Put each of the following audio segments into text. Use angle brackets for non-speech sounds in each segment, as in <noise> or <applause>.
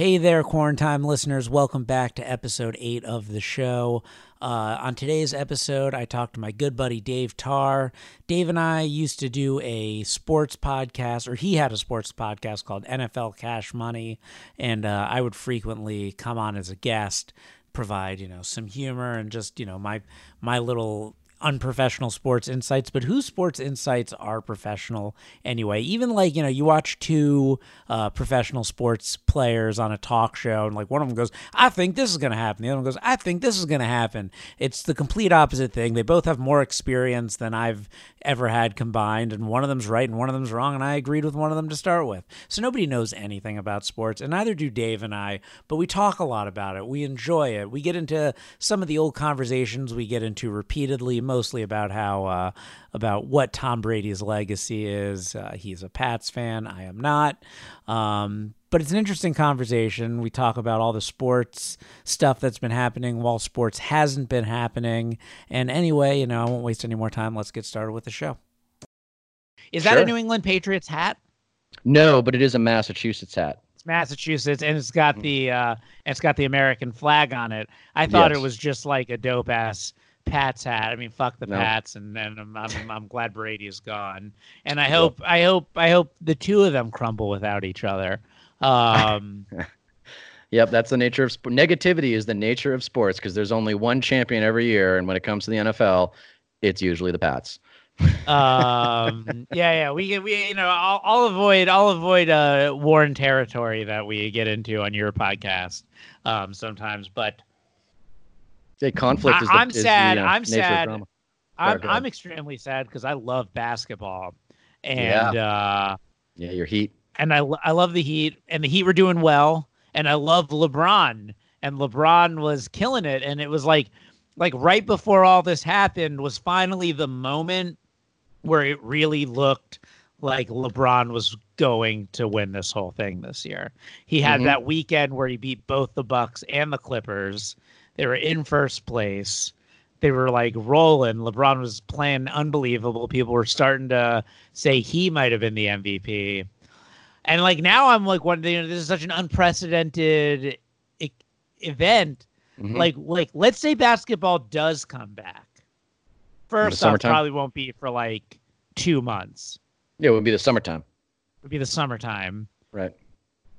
Hey there, Quarantine listeners. Welcome back to episode eight of the show. Uh, on today's episode, I talked to my good buddy Dave Tarr. Dave and I used to do a sports podcast, or he had a sports podcast called NFL Cash Money, and uh, I would frequently come on as a guest, provide you know some humor and just you know my my little unprofessional sports insights, but whose sports insights are professional anyway? Even like, you know, you watch two uh, professional sports players on a talk show, and like one of them goes, I think this is going to happen. The other one goes, I think this is going to happen. It's the complete opposite thing. They both have more experience than I've ever had combined, and one of them's right and one of them's wrong, and I agreed with one of them to start with. So nobody knows anything about sports, and neither do Dave and I, but we talk a lot about it. We enjoy it. We get into some of the old conversations we get into repeatedly mostly about how uh, about what Tom Brady's legacy is. Uh, he's a Pats fan. I am not. Um, but it's an interesting conversation. We talk about all the sports stuff that's been happening while sports hasn't been happening. And anyway, you know, I won't waste any more time. Let's get started with the show. Is that a New England Patriots hat? No, but it is a Massachusetts hat. It's Massachusetts, and it's got the uh, it's got the American flag on it. I thought Yes. it was just like a dope ass Pats hat. I mean, fuck the No. Pats, and then I'm, I'm <laughs> I'm glad Brady is gone, and I hope I hope I hope the two of them crumble without each other. Um, <laughs> Yep, that's the nature of sport. Negativity is the nature of sports because there's only one champion every year, and when it comes to the NFL, it's usually the Pats. um, <laughs> yeah, yeah, we we you know I'll, I'll avoid I'll avoid uh Warren territory that we get into on your podcast um sometimes, but The conflict I- is the, I'm is the, sad, uh, I'm sad. I'm I'm extremely sad because I love basketball, and Yeah. uh, Yeah, your Heat. and I I love the Heat, and the Heat were doing well, and I love LeBron, and LeBron was killing it, and it was like like right before all this happened was finally the moment where it really looked like LeBron was going to win this whole thing this year. He had Mhm. that weekend where he beat both the Bucks and the Clippers. They were in first place. They were like rolling. LeBron was playing unbelievable. People were starting to say he might have been the MVP. And like now I'm like wondering, you know, this is such an unprecedented e- event. Mhm. Like like let's say basketball does come back. First off, probably won't be for like two months. yeah, it would be the summertime, It would be the summertime. right?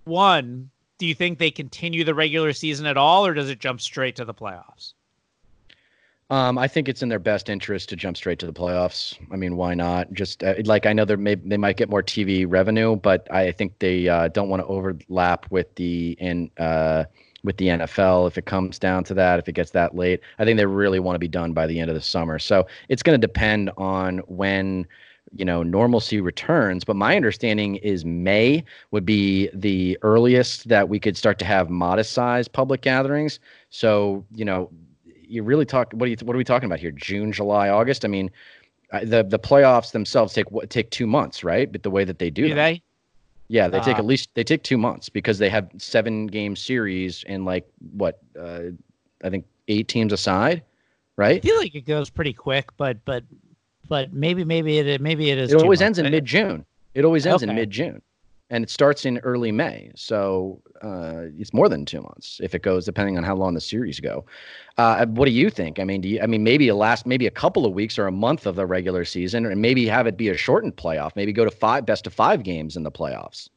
One, do you think they continue the regular season at all, or does it jump straight to the playoffs? Um, I think it's in their best interest to jump straight to the playoffs. I mean, why not? Just uh, like I know they may they might get more TV revenue, but I think they uh, don't want to overlap with the in uh, with the NFL if it comes down to that. If it gets that late, I think they really want to be done by the end of the summer. So it's going to depend on when you know normalcy returns. But my understanding is May would be the earliest that we could start to have modest sized public gatherings. So you know you really talk what are you what are we talking about here june july august i mean the the playoffs themselves take what take two months right but the way that they do, Do they? yeah they take Uh, at least they take two months because they have seven game series and like what uh, i think eight teams aside right? I feel like it goes pretty quick, but but but maybe maybe it maybe it is. it always ends in I- mid-june it always ends Okay. in mid-june and it starts in early may so uh, it's more than two months if it goes depending on how long the series go uh, what do you think i mean do you i mean maybe a last maybe a couple of weeks or a month of the regular season and maybe have it be a shortened playoff maybe go to five best of five games in the playoffs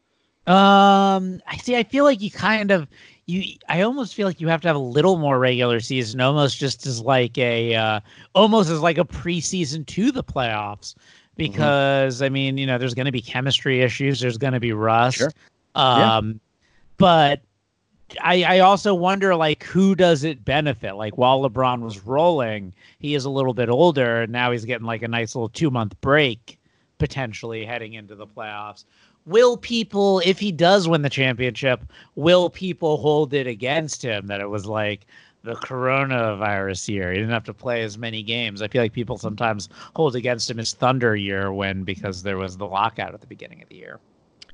Um, I see. I feel like you kind of you. I almost feel like you have to have a little more regular season, almost just as like a, uh, almost as like a preseason to the playoffs, because I mean, you know, there's going to be chemistry issues. There's going to be rust. Sure. Yeah. Um, but I I also wonder like who does it benefit? Like while LeBron was rolling, he is a little bit older, and now he's getting like a nice little two month break potentially heading into the playoffs will people if he does win the championship will people hold it against him that it was like the coronavirus year he didn't have to play as many games i feel like people sometimes hold against him his thunder year when because there was the lockout at the beginning of the year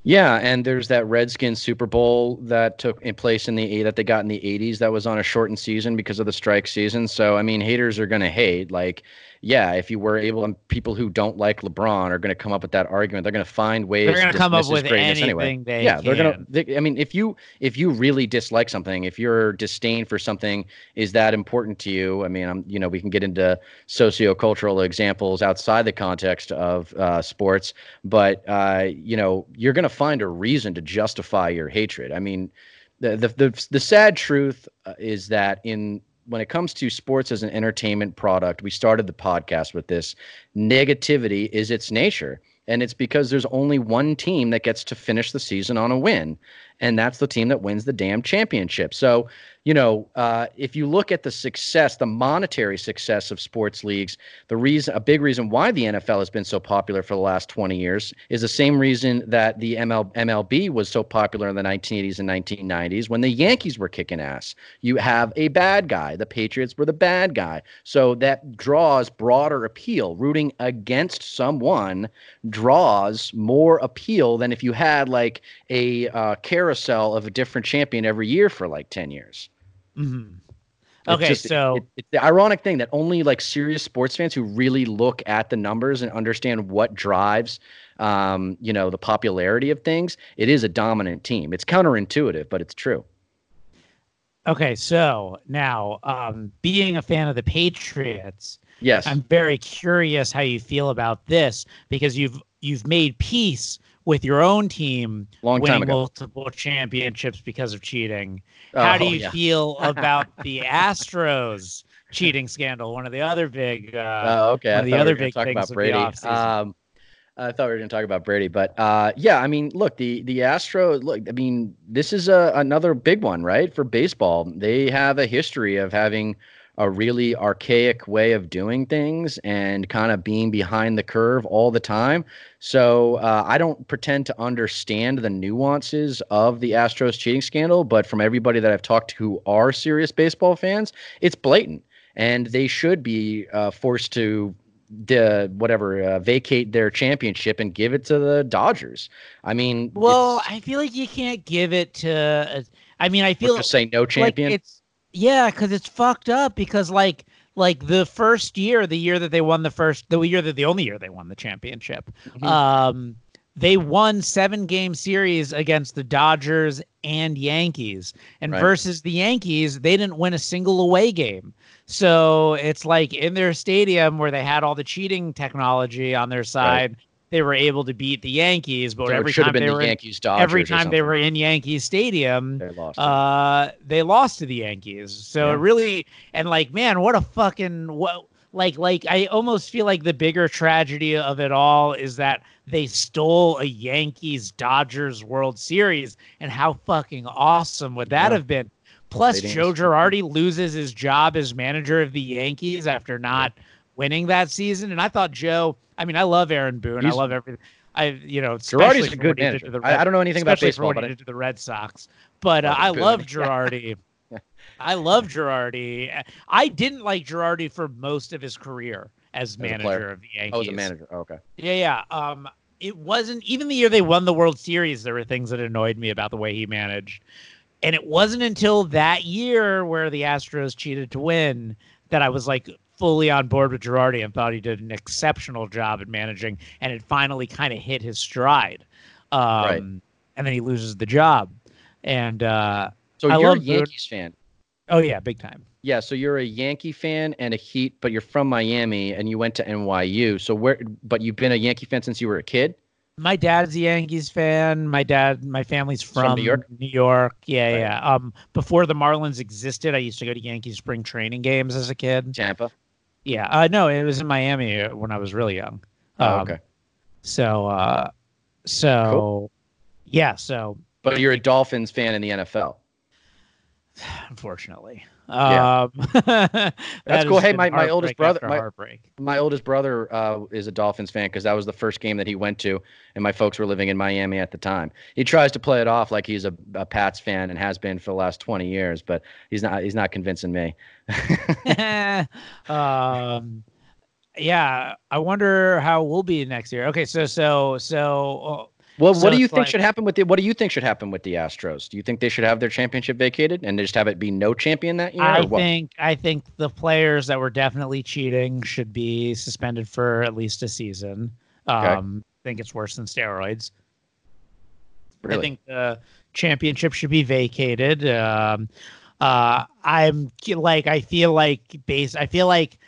Yeah, and there's that Redskins Super Bowl that took in place in the that they got in the 80s that was on a shortened season because of the strike season. So I mean, haters are going to hate. Like yeah, if you were able, and people who don't like LeBron are going to come up with that argument. They're going to find ways. They're going to come up with anything anyway. they yeah, can. they're going to. I mean, if you if you really dislike something, if your disdain for something is that important to you, I mean, I'm you know we can get into sociocultural examples outside the context of uh, sports, but uh, you know you're going to find a reason to justify your hatred. I mean. The, the, the, the sad truth uh, is that in when it comes to sports as an entertainment product, we started the podcast with this negativity is its nature. And it's because there's only one team that gets to finish the season on a win, and that's the team that wins the damn championship. So you know, uh, if you look at the success, the monetary success of sports leagues, the reason, a big reason why the NFL has been so popular for the last 20 years is the same reason that the ML, MLB was so popular in the 1980s and 1990s when the Yankees were kicking ass. You have a bad guy. The Patriots were the bad guy. So that draws broader appeal. Rooting against someone draws more appeal than if you had like a uh, carousel of a different champion every year for like 10 years. Mm-hmm. Okay, just, so it, it, the ironic thing that only like serious sports fans who really look at the numbers and understand what drives, um, you know, the popularity of things, it is a dominant team. It's counterintuitive, but it's true. Okay, so now um, being a fan of the Patriots, yes, I'm very curious how you feel about this because you've you've made peace with your own team Long winning ago. multiple championships because of cheating. How do Oh, you yeah. feel <laughs> about the Astros cheating scandal? One of the other big. Uh, Oh, okay. one of the we other gonna big talk things about of the Brady. Um, I thought we were going to talk about Brady, but uh, yeah, I mean, look, the the Astros. Look, I mean, this is a, another big one, right? For baseball, they have a history of having a really archaic way of doing things and kind of being behind the curve all the time. So uh, I don't pretend to understand the nuances of the Astros cheating scandal, but from everybody that I've talked to who are serious baseball fans, it's blatant, and they should be uh, forced to the whatever uh, vacate their championship and give it to the Dodgers. I mean, well, I feel like you can't give it to. uh, I mean, I feel just say no like champion. it's yeah, because it's fucked up. Because like like the first year, the year that they won the first, the year that the only year they won the championship, Mhm. um, they won seven game series against the Dodgers and Yankees, and Right. versus the Yankees, they didn't win a single away game. So it's like in their stadium where they had all the cheating technology on their side. They were able to beat the Yankees, but So every time they the were in, Yankees Dodgers. every time they were in Yankee Stadium, they lost. uh they lost to the Yankees. So Yeah. it really and like man, what a fucking what like like I almost feel like the bigger tragedy of it all is that they stole a Yankees Dodgers World Series and how fucking awesome would that Yeah. have been? Plus. Joe Girardi loses his job as manager of the Yankees after not winning that season and I thought Joe, I mean I love Aaron Boone. I love everything I you know, Girardi's a good manager. the I, I don't know anything about baseball, but I, to the Red Sox. But uh, I good. love <laughs> Girardi. I love Girardi. I didn't like Girardi for most of his career as player. manager of the Yankees. I was a manager. Oh, okay. Yeah, yeah. Um, it wasn't even the year they won the World Series. There were things that annoyed me about the way he managed, and it wasn't until that year where the Astros cheated to win that I was like fully on board with Girardi and thought he did an exceptional job at managing, and it finally kind of hit his stride. Um, Right. And then he loses the job, and uh, So I you're a Boone. Yankees fan. oh yeah, big time. Yeah, so you're a Yankee fan and a Heat, but you're from Miami and you went to NYU. So where? But you've been a Yankee fan since you were a kid. My dad's a Yankees fan. My dad, my family's from, From New York? New York. Yeah, Right. yeah. Um, before the Marlins existed, I used to go to Yankee spring training games as a kid. Tampa. Yeah. Uh, no, it was in Miami uh, when I was really young. Oh, Um, okay. So, uh, so, yeah. So, But you're a Dolphins fan in the NFL. <sighs> unfortunately. Um, <laughs> that That's cool. Hey, my- my oldest brother- my- My oldest brother uh, is a Dolphins fan because that was the first game that he went to, and my folks were living in Miami at the time. He tries to play it off like he's a, a Pats fan and has been for the last 20 years, but he's not. He's not convincing me. <laughs> um, yeah, I wonder how we'll be next year. Okay, so so so uh, Well, So what do you think like- should happen with the? What do you think should happen with the Astros? Do you think they should have their championship vacated and just have it be no champion that year? I think I think the players that were definitely cheating should be suspended for at least a season. Um, I think it's worse than steroids. really. I think the championship should be vacated. Um, uh, I'm like I feel like base. I feel like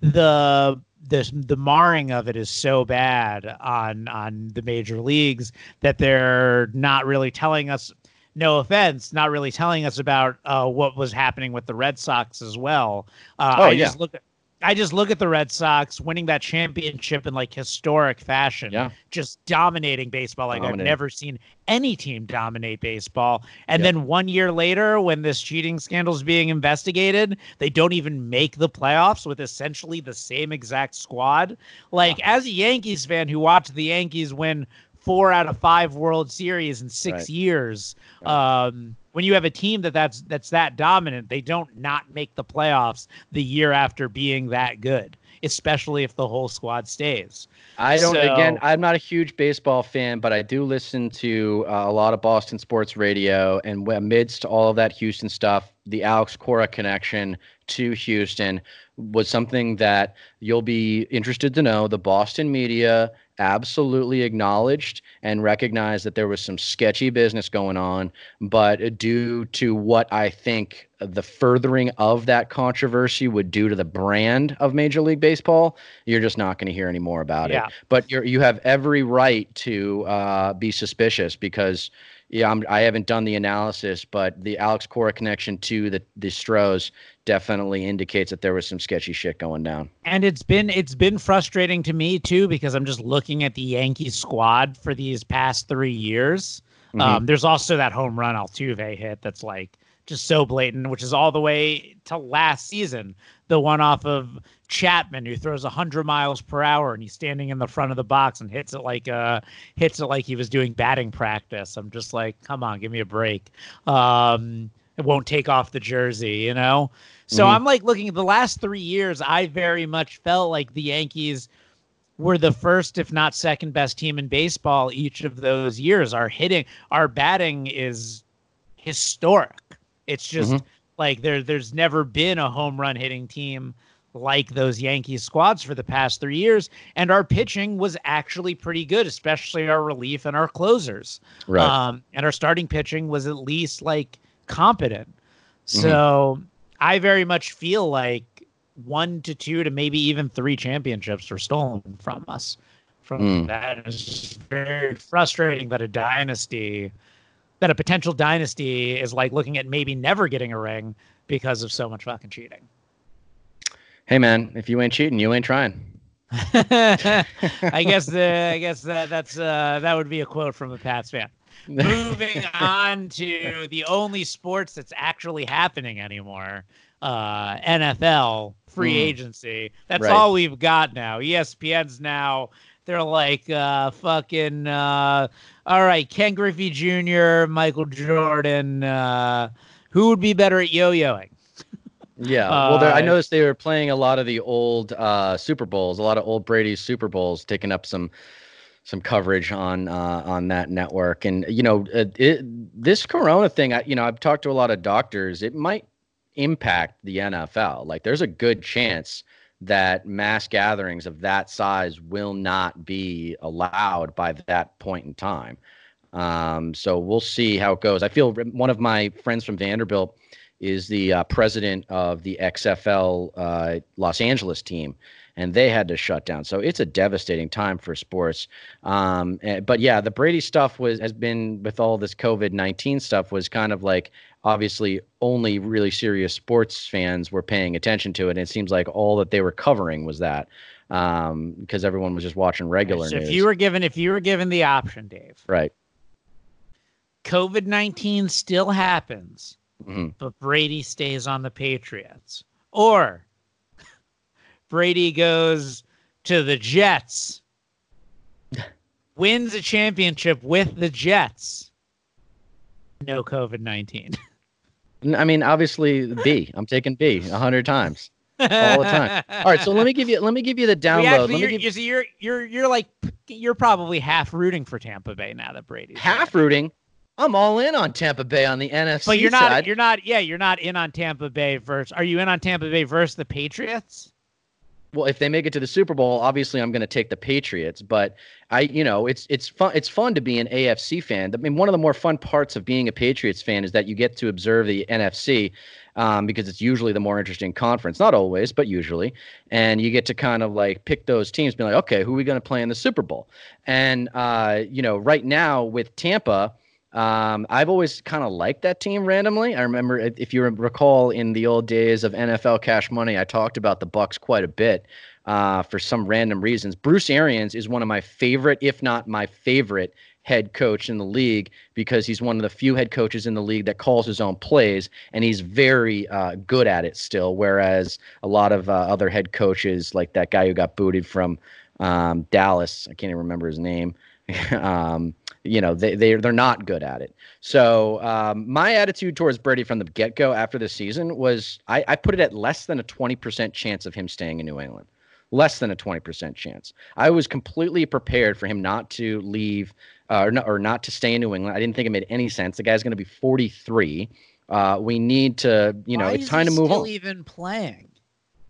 the the the marring of it is so bad on on the major leagues that they're not really telling us. No offense, not really telling us about uh, what was happening with the Red Sox as well. Uh, Oh, I yeah. just look at I just look at the Red Sox winning that championship in like historic fashion Yeah. just dominating baseball like Dominating. I've never seen any team dominate baseball. And Yep. then one year later, when this cheating scandal is being investigated, they don't even make the playoffs with essentially the same exact squad. Like, as a Yankees fan who watched the Yankees win four out of five World Series in six Right. years, Right. um, when you have a team that that's that's that dominant, they don't not make the playoffs the year after being that good, especially if the whole squad stays. I don't. So- again, I'm not a huge baseball fan, but I do listen to uh, a lot of Boston sports radio. And amidst all of that Houston stuff, the Alex Cora connection to Houston was something that you'll be interested to know. The Boston media absolutely acknowledged and recognized that there was some sketchy business going on, but due to what I think the furthering of that controversy would do to the brand of Major League Baseball, you're just not going to hear any more about Yeah. it. But you're you have every right to uh, be suspicious because yeah, I'm, I haven't done the analysis, but the Alex Cora connection to the the Stros definitely indicates that there was some sketchy shit going down. and it's been it's been frustrating to me too because I'm just looking at the Yankees squad for these past three years. Mhm. Um, there's also that home run Altuve hit that's like just so blatant, which is all the way to last season. The one off of Chapman who throws 100 miles per hour and he's standing in the front of the box and hits it like uh hits it like he was doing batting practice. I'm just like, come on, give me a break. Um, it won't take off the jersey, you know. So Mhm. I'm like looking at the last three years. I very much felt like the Yankees were the first, if not second best team in baseball each of those years. Our hitting, our batting is historic. It's just Mhm. Like there there's never been a home run hitting team like those Yankees squads for the past three years. And our pitching was actually pretty good, especially our relief and our closers. Right. Um, and our starting pitching was at least like competent. So I very much feel like one to two to maybe even three championships were stolen from us. From Mm. that, it's very frustrating that a dynasty, that a potential dynasty is like looking at maybe never getting a ring because of so much fucking cheating. hey man, if you ain't cheating, you ain't trying. <laughs> I guess the I guess that that's uh, that would be a quote from a Pats fan. <laughs> Moving on to the only sports that's actually happening anymore, uh, NFL free Mm. agency. That's Right. all we've got now. ESPN's now they're like uh, fucking uh, all right, Ken Griffey Jr., Michael Jordan. Uh, who would be better at yo-yoing? Yeah. <laughs> well, there, I Uh, noticed they were playing a lot of the old uh, Super Bowls, a lot of old Brady's Super Bowls, taking up some some coverage on uh, on that network. And you know, uh, it, this Corona thing, I, you know, I've talked to a lot of doctors. It might impact the NFL. Like, there's a good chance that mass gatherings of that size will not be allowed by that point in time. Um, so we'll see how it goes. I feel one of my friends from Vanderbilt is the uh, president of the XFL uh, Los Angeles team, and they had to shut down. So it's a devastating time for sports. Um, eh, but yeah, the Brady stuff was has been with all this COVID nineteen stuff was kind of like obviously only really serious sports fans were paying attention to it. And it seems like all that they were covering was that um, because everyone was just watching regular So news. if you were given if you were given the option, Dave, right. COVID nineteen still happens, Mhm. but Brady stays on the Patriots. Or <laughs> Brady goes to the Jets, <laughs> wins a championship with the Jets. No COVID 19. <laughs> I mean, obviously B. I'm taking B a hundred times. all the time. All right, so let me give you let me give you the download. Actually, let you're, me give you you're you're you're like you're probably half rooting for Tampa Bay now that Brady's half there. rooting. I'm all in on Tampa Bay on the NFC But you're not side. you're not yeah, you're not in on Tampa Bay versus are you in on Tampa Bay versus the Patriots? Well, if they make it to the Super Bowl, obviously I'm going to take the Patriots. But I, you know, it's it's fun. It's fun to be an AFC fan. I mean, one of the more fun parts of being a Patriots fan is that you get to observe the NFC um, because it's usually the more interesting conference. Not always, but usually. And you get to kind of like pick those teams, be like, okay, who are we going to play in the Super Bowl? And uh, you know, right now with Tampa. Um, I've always kind of liked that team randomly. I remember, if you recall, in the old days of NFL Cash Money, I talked about the Bucks quite a bit uh, for some random reasons. Bruce Arians is one of my favorite, if not my favorite, head coach in the league because he's one of the few head coaches in the league that calls his own plays and he's very uh, good at it still. Whereas a lot of uh, other head coaches, like that guy who got booted from um, Dallas, I can't even remember his name. <laughs> um, you know they they they're not good at it. So um, my attitude towards Brady from the get go after the season was I, I put it at less than a twenty percent chance of him staying in New England, less than a twenty percent chance. I was completely prepared for him not to leave uh, or not or not to stay in New England. I didn't think it made any sense. The guy's going to be forty three. Uh, we need to you know Why it's time to move still on Even playing.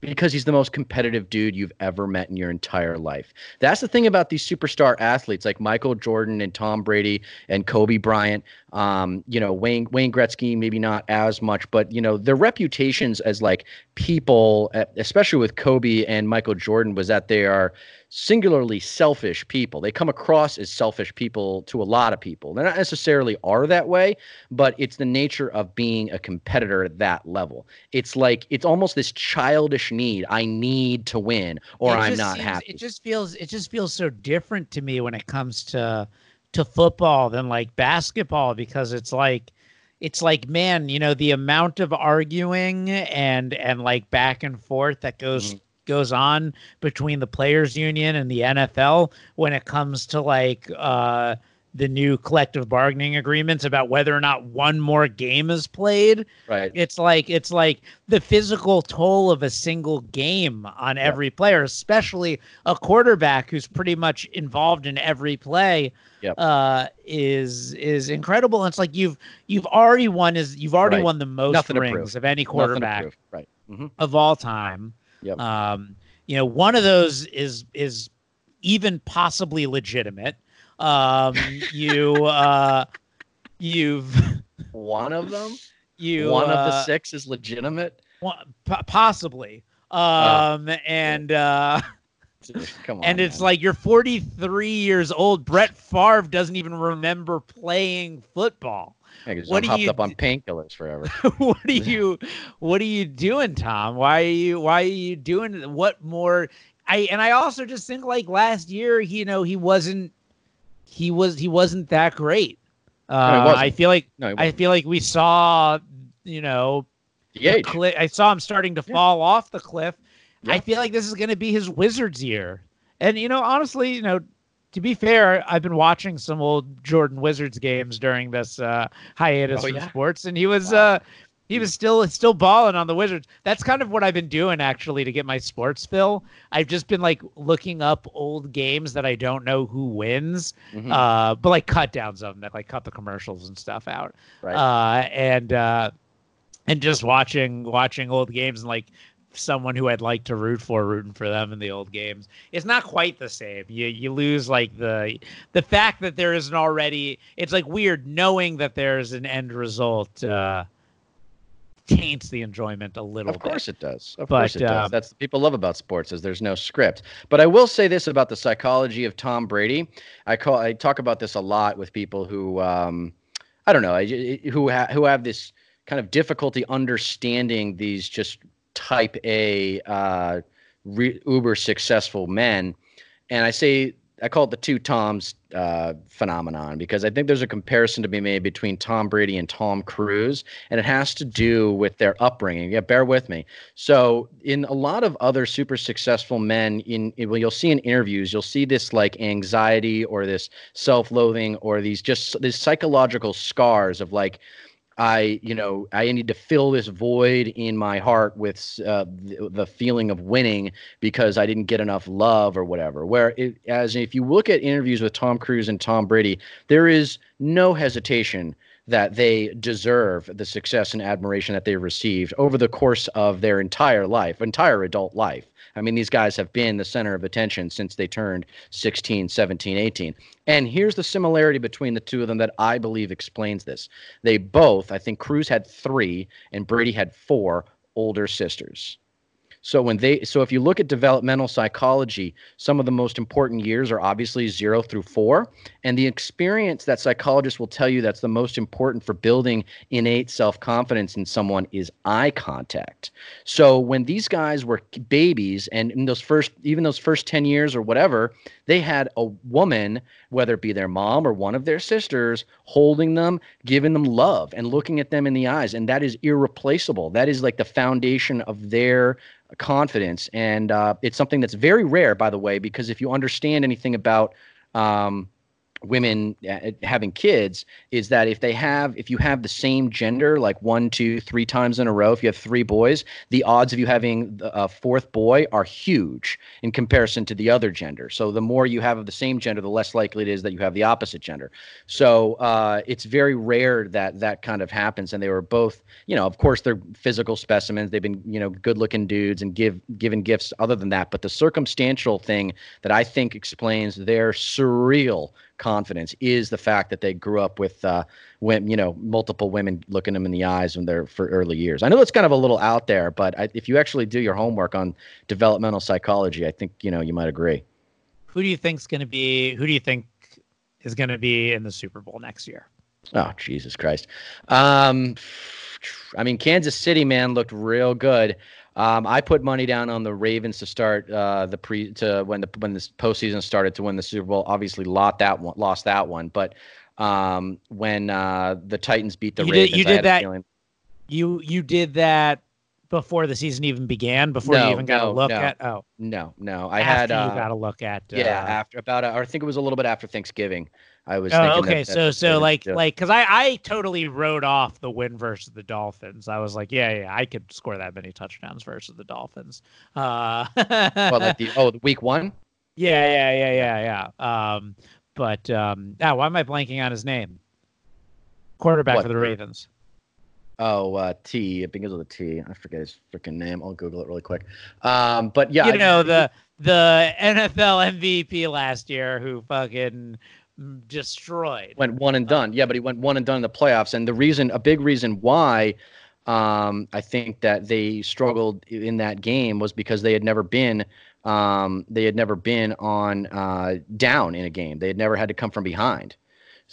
Because he's the most competitive dude you've ever met in your entire life. That's the thing about these superstar athletes like Michael Jordan and Tom Brady and Kobe Bryant. Um, you know, Wayne Wayne Gretzky, maybe not as much, but you know, their reputations as like people, especially with Kobe and Michael Jordan, was that they are singularly selfish people. They come across as selfish people to a lot of people. They not necessarily are that way, but it's the nature of being a competitor at that level. It's like it's almost this childish need. I need to win or I'm not seems- happy. It just feels it just feels so different to me when it comes to to football than like basketball because it's like it's like man, you know, the amount of arguing and and like back and forth that goes Mhm. Goes on between the players union and the NFL when it comes to like uh the new collective bargaining agreements about whether or not one more game is played right. it's like it's like the physical toll of a single game on every player, especially a quarterback who's pretty much involved in every play. Yep. Uh, is is incredible. And it's like you've you've already won is you've already Right. won the most Nothing rings of any quarterback. Right. hmm of all time. Yep. Um, you know, one of those is is even possibly legitimate. Um, <laughs> you uh, you've One of them, you one of the uh, six is legitimate. One- po- possibly. Oh, Um, and uh, Come on. and it's man. like you're 43 years old. Brett Favre doesn't even remember playing football. Yeah, 'cause what I'm do hopped you up on painkillers forever. <laughs> what are you What are you doing, Tom? Why are you Why are you doing what more? I and I also just think like last year, you know, he wasn't he was he wasn't that great. Uh, wasn't. I feel like No, I feel like we saw, you know, the cli- I saw him starting to Yeah. fall off the cliff. I feel like this is going to be his Wizards year. And you know, honestly, you know, to be fair, I've been watching some old Jordan Wizards games during this uh, hiatus Oh, from yeah? sports, and he was Wow. uh, he was still still balling on the Wizards. That's kind of what I've been doing actually to get my sports fill. I've just been like looking up old games that I don't know who wins, Mhm. uh, but like cut downs of them that like cut the commercials and stuff out right. uh, and uh, and just watching watching old games and like someone who I'd like to root for rooting for them in the old games. It's not quite the same. You you lose like the the fact that there isn't already. It's like weird knowing that there's an end result. Uh, taints the enjoyment a little bit. Of course bit. it does. Of But, course it does. um, That's what people love about sports is there's no script. But I will say this about the psychology of Tom Brady. I call I talk about this a lot with people who um, I don't know, who ha- who have this kind of difficulty understanding these just type A uh, re- uber successful men. And I say I call it the two Toms uh, phenomenon because I think there's a comparison to be made between Tom Brady and Tom Cruise, and it has to do with their upbringing. Yeah, bear with me. So, in a lot of other super successful men, in, in well, you'll see in interviews, you'll see this like anxiety or this self-loathing or these just these psychological scars of like I, you know, I need to fill this void in my heart with uh, the, feeling of winning because I didn't get enough love or whatever. Where, it, as if you look at interviews with Tom Cruise and Tom Brady, there is no hesitation that they deserve the success and admiration that they received over the course of their entire life, entire adult life. I mean, these guys have been the center of attention since they turned 16, 17, 18. And here's the similarity between the two of them that I believe explains this. They both, I think Cruise had three and Brady had four older sisters. So when they so if you look at developmental psychology, some of the most important years are obviously 0 through 4, and the experience that psychologists will tell you that's the most important for building innate self-confidence in someone is eye contact. So when these guys were babies and in those first even those first 10 years or whatever, they had a woman, whether it be their mom or one of their sisters, holding them, giving them love and looking at them in the eyes and that is irreplaceable. That is like the foundation of their confidence. And uh, it's something that's very rare, by the way, because if you understand anything about um, women uh, having kids is that if they have if you have the same gender like one two three times in a row if you have three boys the odds of you having a fourth boy are huge in comparison to the other gender. So the more you have of the same gender the less likely it is that you have the opposite gender. So uh, it's very rare that that kind of happens and they were both you know of course they're physical specimens. They've been you know good looking dudes and give given gifts other than that. But the circumstantial thing that i think explains their surreal confidence is the fact that they grew up with uh, when you know multiple women looking them in the eyes when they're for early years. I know it's kind of a little out there, but I, if you actually do your homework on developmental psychology, I think you know you might agree. Who do you think's going to be? Who do you think is going to be in the Super Bowl next year? Oh Jesus Christ! Um, I mean, Kansas City man looked real good. Um, I put money down on the Ravens to start uh, the pre to when the when this postseason started to win the Super Bowl. Obviously, lost that one, lost that one. But um, when uh, the Titans beat the you Ravens, did, you did that. You you did that before the season even began. Before no, you even got no, a look no. at. Oh no, no. I after had uh, you got a look at. Uh, yeah after about or I think it was a little bit after Thanksgiving. I was. Oh, okay. That, so, so like, like, because I, I totally wrote off the win versus the Dolphins. I was like, yeah, yeah, I could score that many touchdowns versus the Dolphins. Uh, well, like the oh, the week one. <laughs> Yeah, yeah, yeah, yeah, yeah. Um, but um, now ah, why am I blanking on his name? Quarterback what? for the Ravens. Oh, uh, T. It begins with a T. I forget his freaking name. I'll Google it really quick. Um, but yeah, you know I, the <laughs> the NFL MVP last year who fucking destroyed. Went one and done. Yeah, but he went one and done in the playoffs. And the reason, a big reason why um, I think that they struggled in that game was because they had never been um, they had never been on uh, down in a game. They had never had to come from behind.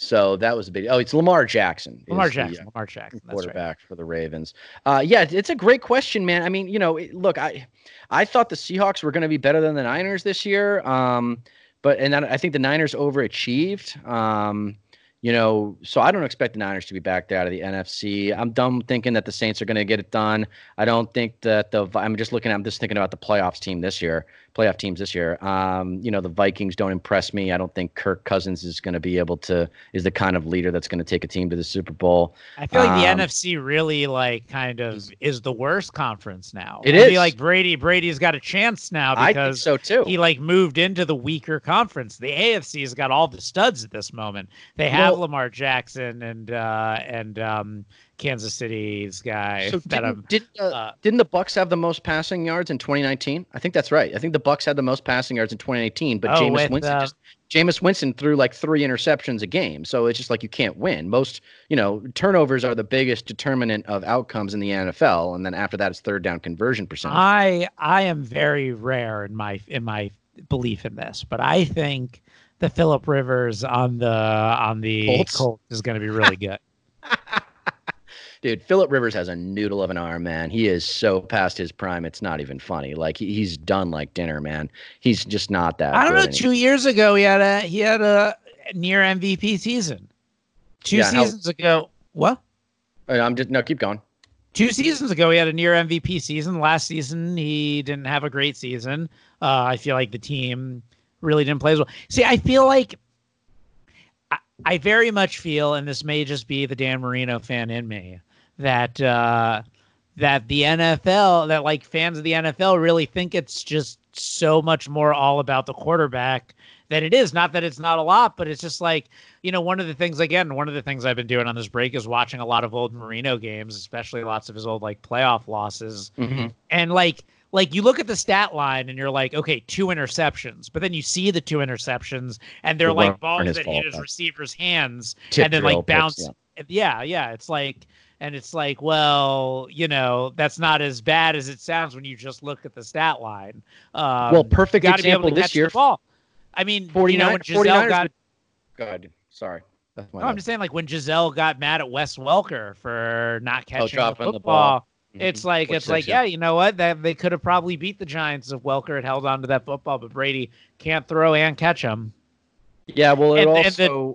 So that was a big. Oh, it's Lamar Jackson. Lamar Jackson. The, uh, Lamar Jackson. quarterback right. for the Ravens. Uh, yeah, it's a great question, man. I mean, you know, look, I, I thought the Seahawks were going to be better than the Niners this year. Um, but and I think the Niners overachieved. Um, you know, so I don't expect the Niners to be back out of the NFC. I'm dumb thinking that the Saints are going to get it done. I don't think that the I'm just looking. I'm just thinking about the playoffs team this year playoff teams this year. Um, you know, the Vikings don't impress me. I don't think Kirk Cousins is going to be able to is the kind of leader that's going to take a team to the Super Bowl. I feel like um, the NFC really like kind of is the worst conference now. It is like Brady. Brady's got a chance now because so too. He like moved into the weaker conference. The AFC has got all the studs at this moment. They have well, Lamar Jackson and uh, and um, Kansas City's guy. So <laughs> didn't, did, uh, uh, didn't the Bucks have the most passing yards in 2019? I think that's right. I think the Bucks had the most passing yards in 2018, but oh, Jameis with, Winston uh, just Jameis Winston threw like three interceptions a game. So it's just like you can't win. Most, you know, turnovers are the biggest determinant of outcomes in the NFL, and then after that it's third down conversion percentage. I I am very rare in my in my belief in this, but I think the Philip Rivers on the on the Colts, Colts is going to be really good. <laughs> dude, Philip Rivers has a noodle of an arm, man. He is so past his prime. It's not even funny. Like he, he's done like dinner, man. He's just not that. I don't know. Anymore. Two years ago, he had a he had a near MVP season. Two yeah, seasons how, ago, what? Uh, I'm just no. Keep going. Two seasons ago, he had a near MVP season. Last season, he didn't have a great season. Uh, I feel like the team really didn't play as well. See, I feel like I very much feel, and this may just be the Dan Marino fan in me, that uh, that the NFL, that like fans of the NFL, really think it's just so much more all about the quarterback than it is. Not that it's not a lot, but it's just like you know, one of the things again, one of the things I've been doing on this break is watching a lot of old Marino games, especially lots of his old like playoff losses, mm-hmm. and like like you look at the stat line and you're like, okay, two interceptions, but then you see the two interceptions and they're like balls that hit his receiver's hands Tip and then like bounce. Yeah. yeah, yeah. It's like, and it's like, well, you know, that's not as bad as it sounds when you just look at the stat line. Um, well, perfect example this year. ball. I mean, 49, you know, when Gisele got. Would... Go ahead. Sorry. No, I'm just saying, like when Gisele got mad at Wes Welker for not oh, catching oh, the football. The ball Mm-hmm. It's like it's like yeah, you know what? That they could have probably beat the Giants if Welker had held on to that football, but Brady can't throw and catch them. Yeah, well, it and, also and the,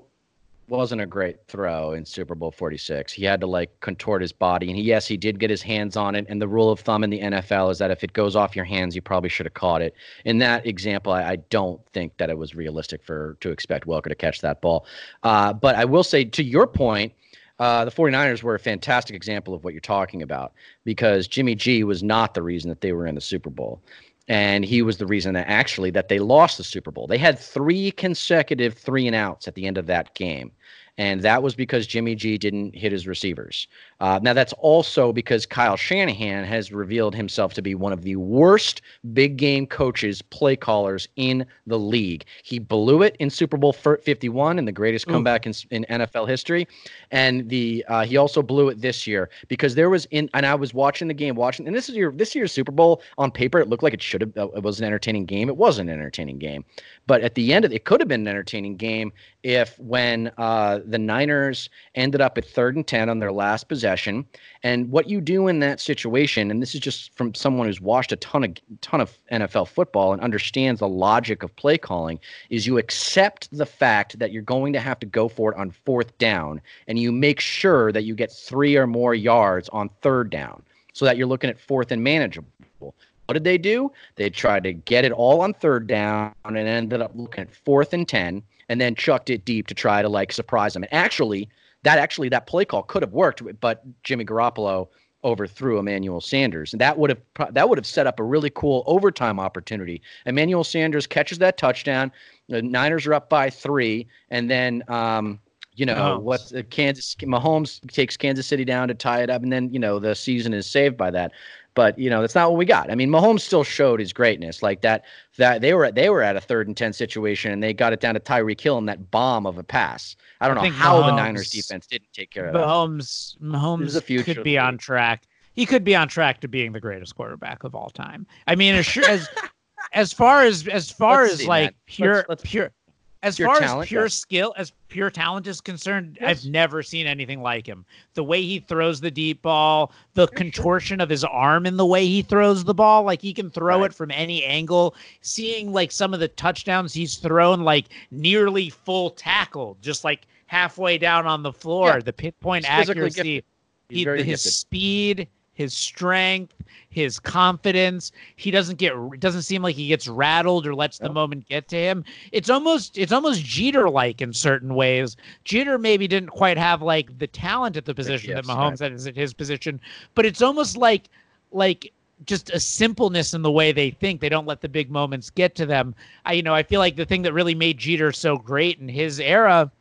wasn't a great throw in Super Bowl 46. He had to like contort his body, and he, yes, he did get his hands on it. And the rule of thumb in the NFL is that if it goes off your hands, you probably should have caught it. In that example, I, I don't think that it was realistic for to expect Welker to catch that ball. Uh, but I will say, to your point uh, the 49ers were a fantastic example of what you're talking about because Jimmy G was not the reason that they were in the Super Bowl. And he was the reason that actually that they lost the Super Bowl. They had three consecutive three and outs at the end of that game and that was because Jimmy G didn't hit his receivers. Uh, now, that's also because Kyle Shanahan has revealed himself to be one of the worst big game coaches, play callers in the league. He blew it in Super Bowl 51 and the greatest comeback in, in, NFL history, and the uh, he also blew it this year because there was in and I was watching the game, watching, and this is your this year's Super Bowl on paper. It looked like it should have uh, it was an entertaining game. It was an entertaining game, but at the end of it, it could have been an entertaining game if when uh, the Niners ended up at third and 10 on their last possession. And what you do in that situation, and this is just from someone who's watched a ton of ton of NFL football and understands the logic of play calling, is you accept the fact that you're going to have to go for it on fourth down, and you make sure that you get three or more yards on third down so that you're looking at fourth and manageable. What did they do? They tried to get it all on third down and ended up looking at fourth and 10 and then chucked it deep to try to like surprise them. And actually, that actually that play call could have worked, but Jimmy Garoppolo overthrew Emmanuel Sanders, and that would have that would have set up a really cool overtime opportunity. Emmanuel Sanders catches that touchdown. The Niners are up by three, and then um, you know what? Kansas Mahomes takes Kansas City down to tie it up, and then you know the season is saved by that. But you know that's not what we got. I mean, Mahomes still showed his greatness. Like that, that they were they were at a third and ten situation, and they got it down to Tyreek Hill in that bomb of a pass. I don't I know how Mahomes, the Niners defense didn't take care of Mahomes, that. Mahomes Mahomes could be on track. He could be on track to being the greatest quarterback of all time. I mean, as as, <laughs> as far as as far let's as see, like man. pure let's, let's, pure as far talent, as pure yeah. skill, as pure talent is concerned, yes. I've never seen anything like him. The way he throws the deep ball, the contortion of his arm in the way he throws the ball, like he can throw right. it from any angle. Seeing like some of the touchdowns he's thrown, like nearly full tackle, just like halfway down on the floor. Yeah. The pinpoint accuracy, he, his gifted. speed, his strength, his confidence. He doesn't get it doesn't seem like he gets rattled or lets the moment get to him. It's almost it's almost Jeter like in certain ways. Jeter maybe didn't quite have like the talent at the position yes, that Mahomes right. had at his position, but it's almost like like just a simpleness in the way they think. They don't let the big moments get to them. I you know, I feel like the thing that really made Jeter so great in his era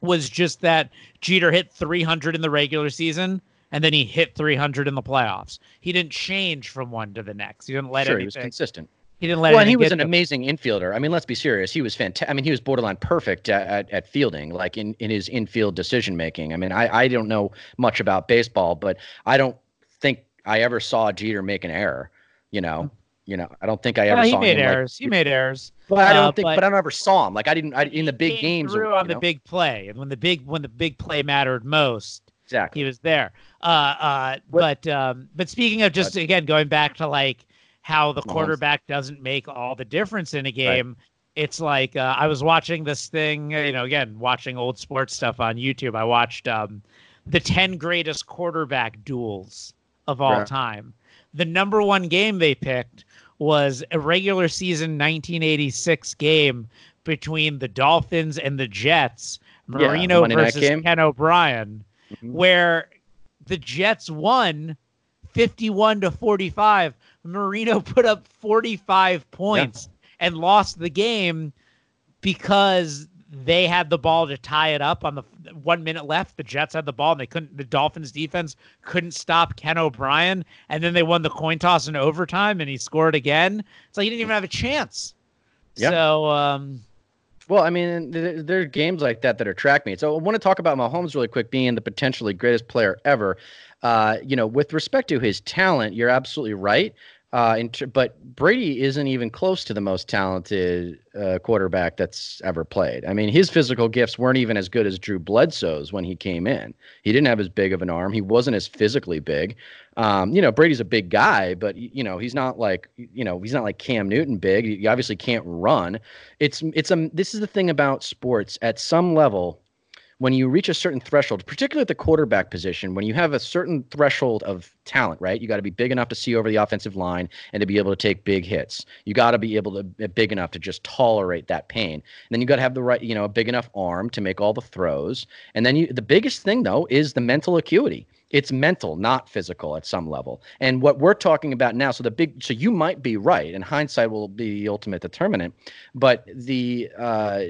was just that Jeter hit 300 in the regular season and then he hit 300 in the playoffs. He didn't change from one to the next. He didn't let sure, anything. he was consistent. He didn't let. It go. Well, and he was an amazing infielder. I mean, let's be serious. He was fantastic. I mean, he was borderline perfect at, at, at, fielding, like in, in his infield decision making. I mean, I, I don't know much about baseball, but I don't think I ever saw Jeter make an error. You know, you know, I don't think I ever. he saw made him, errors. Like, he made errors. But I don't uh, think. But, but, I never saw him. Like I didn't. I, in the big games. Through on the know? big play, and when the big when the big play mattered most, Exactly. He was there. Uh, uh, but um, but speaking of just again going back to like how the quarterback doesn't make all the difference in a game. Right. It's like uh, I was watching this thing, you know, again watching old sports stuff on YouTube. I watched um, the ten greatest quarterback duels of all right. time. The number one game they picked was a regular season 1986 game between the Dolphins and the Jets Marino yeah, versus Ken O'Brien, mm-hmm. where the Jets won 51 to 45. Marino <laughs> put up 45 points yeah. and lost the game because they had the ball to tie it up on the one minute left. The Jets had the ball and they couldn't. The Dolphins defense couldn't stop Ken O'Brien, and then they won the coin toss in overtime, and he scored again. It's like he didn't even have a chance. Yep. So, um, well, I mean, there are games like that that attract me. So I want to talk about Mahomes really quick, being the potentially greatest player ever. Uh, you know, with respect to his talent, you're absolutely right. Uh, but Brady isn't even close to the most talented uh, quarterback that's ever played. I mean, his physical gifts weren't even as good as Drew Bledsoe's when he came in. He didn't have as big of an arm. He wasn't as physically big. Um, you know, Brady's a big guy, but you know, he's not like you know, he's not like Cam Newton big. He obviously can't run. It's it's a this is the thing about sports. At some level, when you reach a certain threshold, particularly at the quarterback position, when you have a certain threshold of talent, right? You got to be big enough to see over the offensive line and to be able to take big hits. You got to be able to big enough to just tolerate that pain. And then you got to have the right, you know, a big enough arm to make all the throws. And then you, the biggest thing though is the mental acuity. It's mental, not physical at some level. And what we're talking about now, so the big, so you might be right, and hindsight will be the ultimate determinant. But the uh,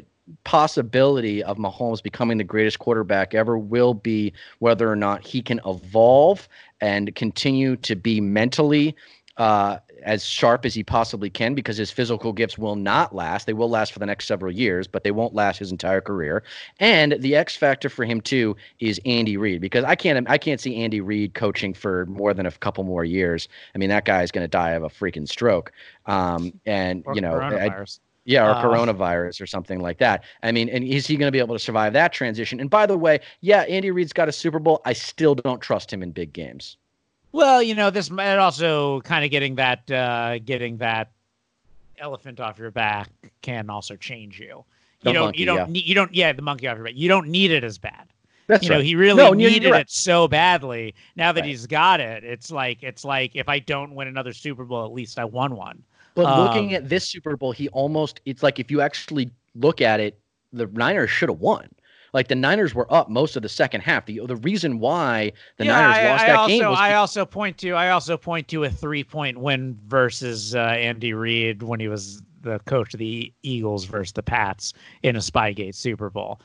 possibility of Mahomes becoming the greatest quarterback ever will be whether or not he can evolve and continue to be mentally uh, as sharp as he possibly can because his physical gifts will not last. They will last for the next several years, but they won't last his entire career. And the X factor for him too is Andy Reid because I can't I can't see Andy Reid coaching for more than a couple more years. I mean that guy is going to die of a freaking stroke. Um, and or you know, I, yeah, or uh, coronavirus or something like that. I mean, and is he going to be able to survive that transition? And by the way, yeah, Andy Reid's got a Super Bowl. I still don't trust him in big games. Well, you know, this might also kind of getting that uh, getting that elephant off your back can also change you. The you don't monkey, you don't yeah. need you don't yeah the monkey off your back. You don't need it as bad. That's you right. know, he really no, needed right. it so badly. Now that right. he's got it, it's like it's like if I don't win another Super Bowl, at least I won one. But um, looking at this Super Bowl, he almost it's like if you actually look at it, the Niners should have won. Like the Niners were up most of the second half. The the reason why the yeah, Niners I, lost I that also, game was I also point to I also point to a three point win versus uh, Andy Reid when he was the coach of the Eagles versus the Pats in a Spygate Super Bowl.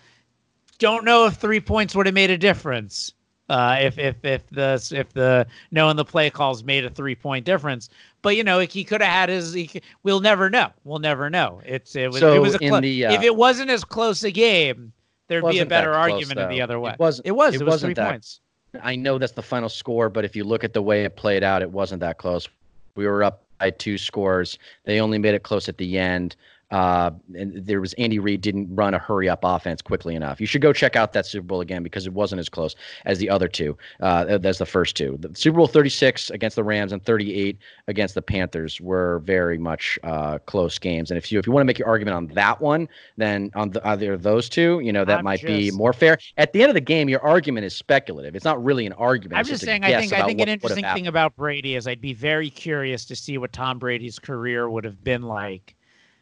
Don't know if three points would have made a difference. Uh, if if if the if the knowing the play calls made a three point difference, but you know he could have had his. He, we'll never know. We'll never know. It's it was so it was a clo- the, uh, if it wasn't as close a game, there'd be a better argument in the other way. It wasn't. It was. It, it was three that, points. I know that's the final score, but if you look at the way it played out, it wasn't that close. We were up by two scores. They only made it close at the end. Uh, and there was Andy Reid didn't run a hurry up offense quickly enough. You should go check out that Super Bowl again because it wasn't as close as the other two, uh, as the first two. The Super Bowl 36 against the Rams and 38 against the Panthers were very much uh, close games. And if you if you want to make your argument on that one, then on the, either of those two, you know that I'm might just, be more fair. At the end of the game, your argument is speculative. It's not really an argument. I'm just, just saying. I think I think an interesting thing about Brady is I'd be very curious to see what Tom Brady's career would have been like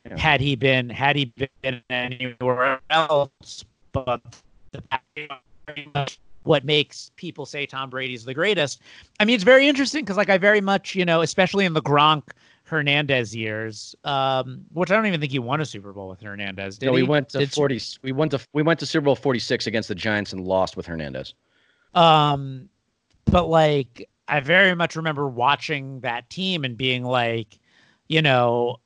yeah. had he been had he been anywhere else. But what makes people say Tom Brady's the greatest. I mean, it's very interesting because like I very much you know, especially in the Gronk. Hernandez years, um, which I don't even think he won a Super Bowl with Hernandez. Did no, we he? went to Did forty. We went to we went to Super Bowl forty six against the Giants and lost with Hernandez. Um, but like I very much remember watching that team and being like, you know,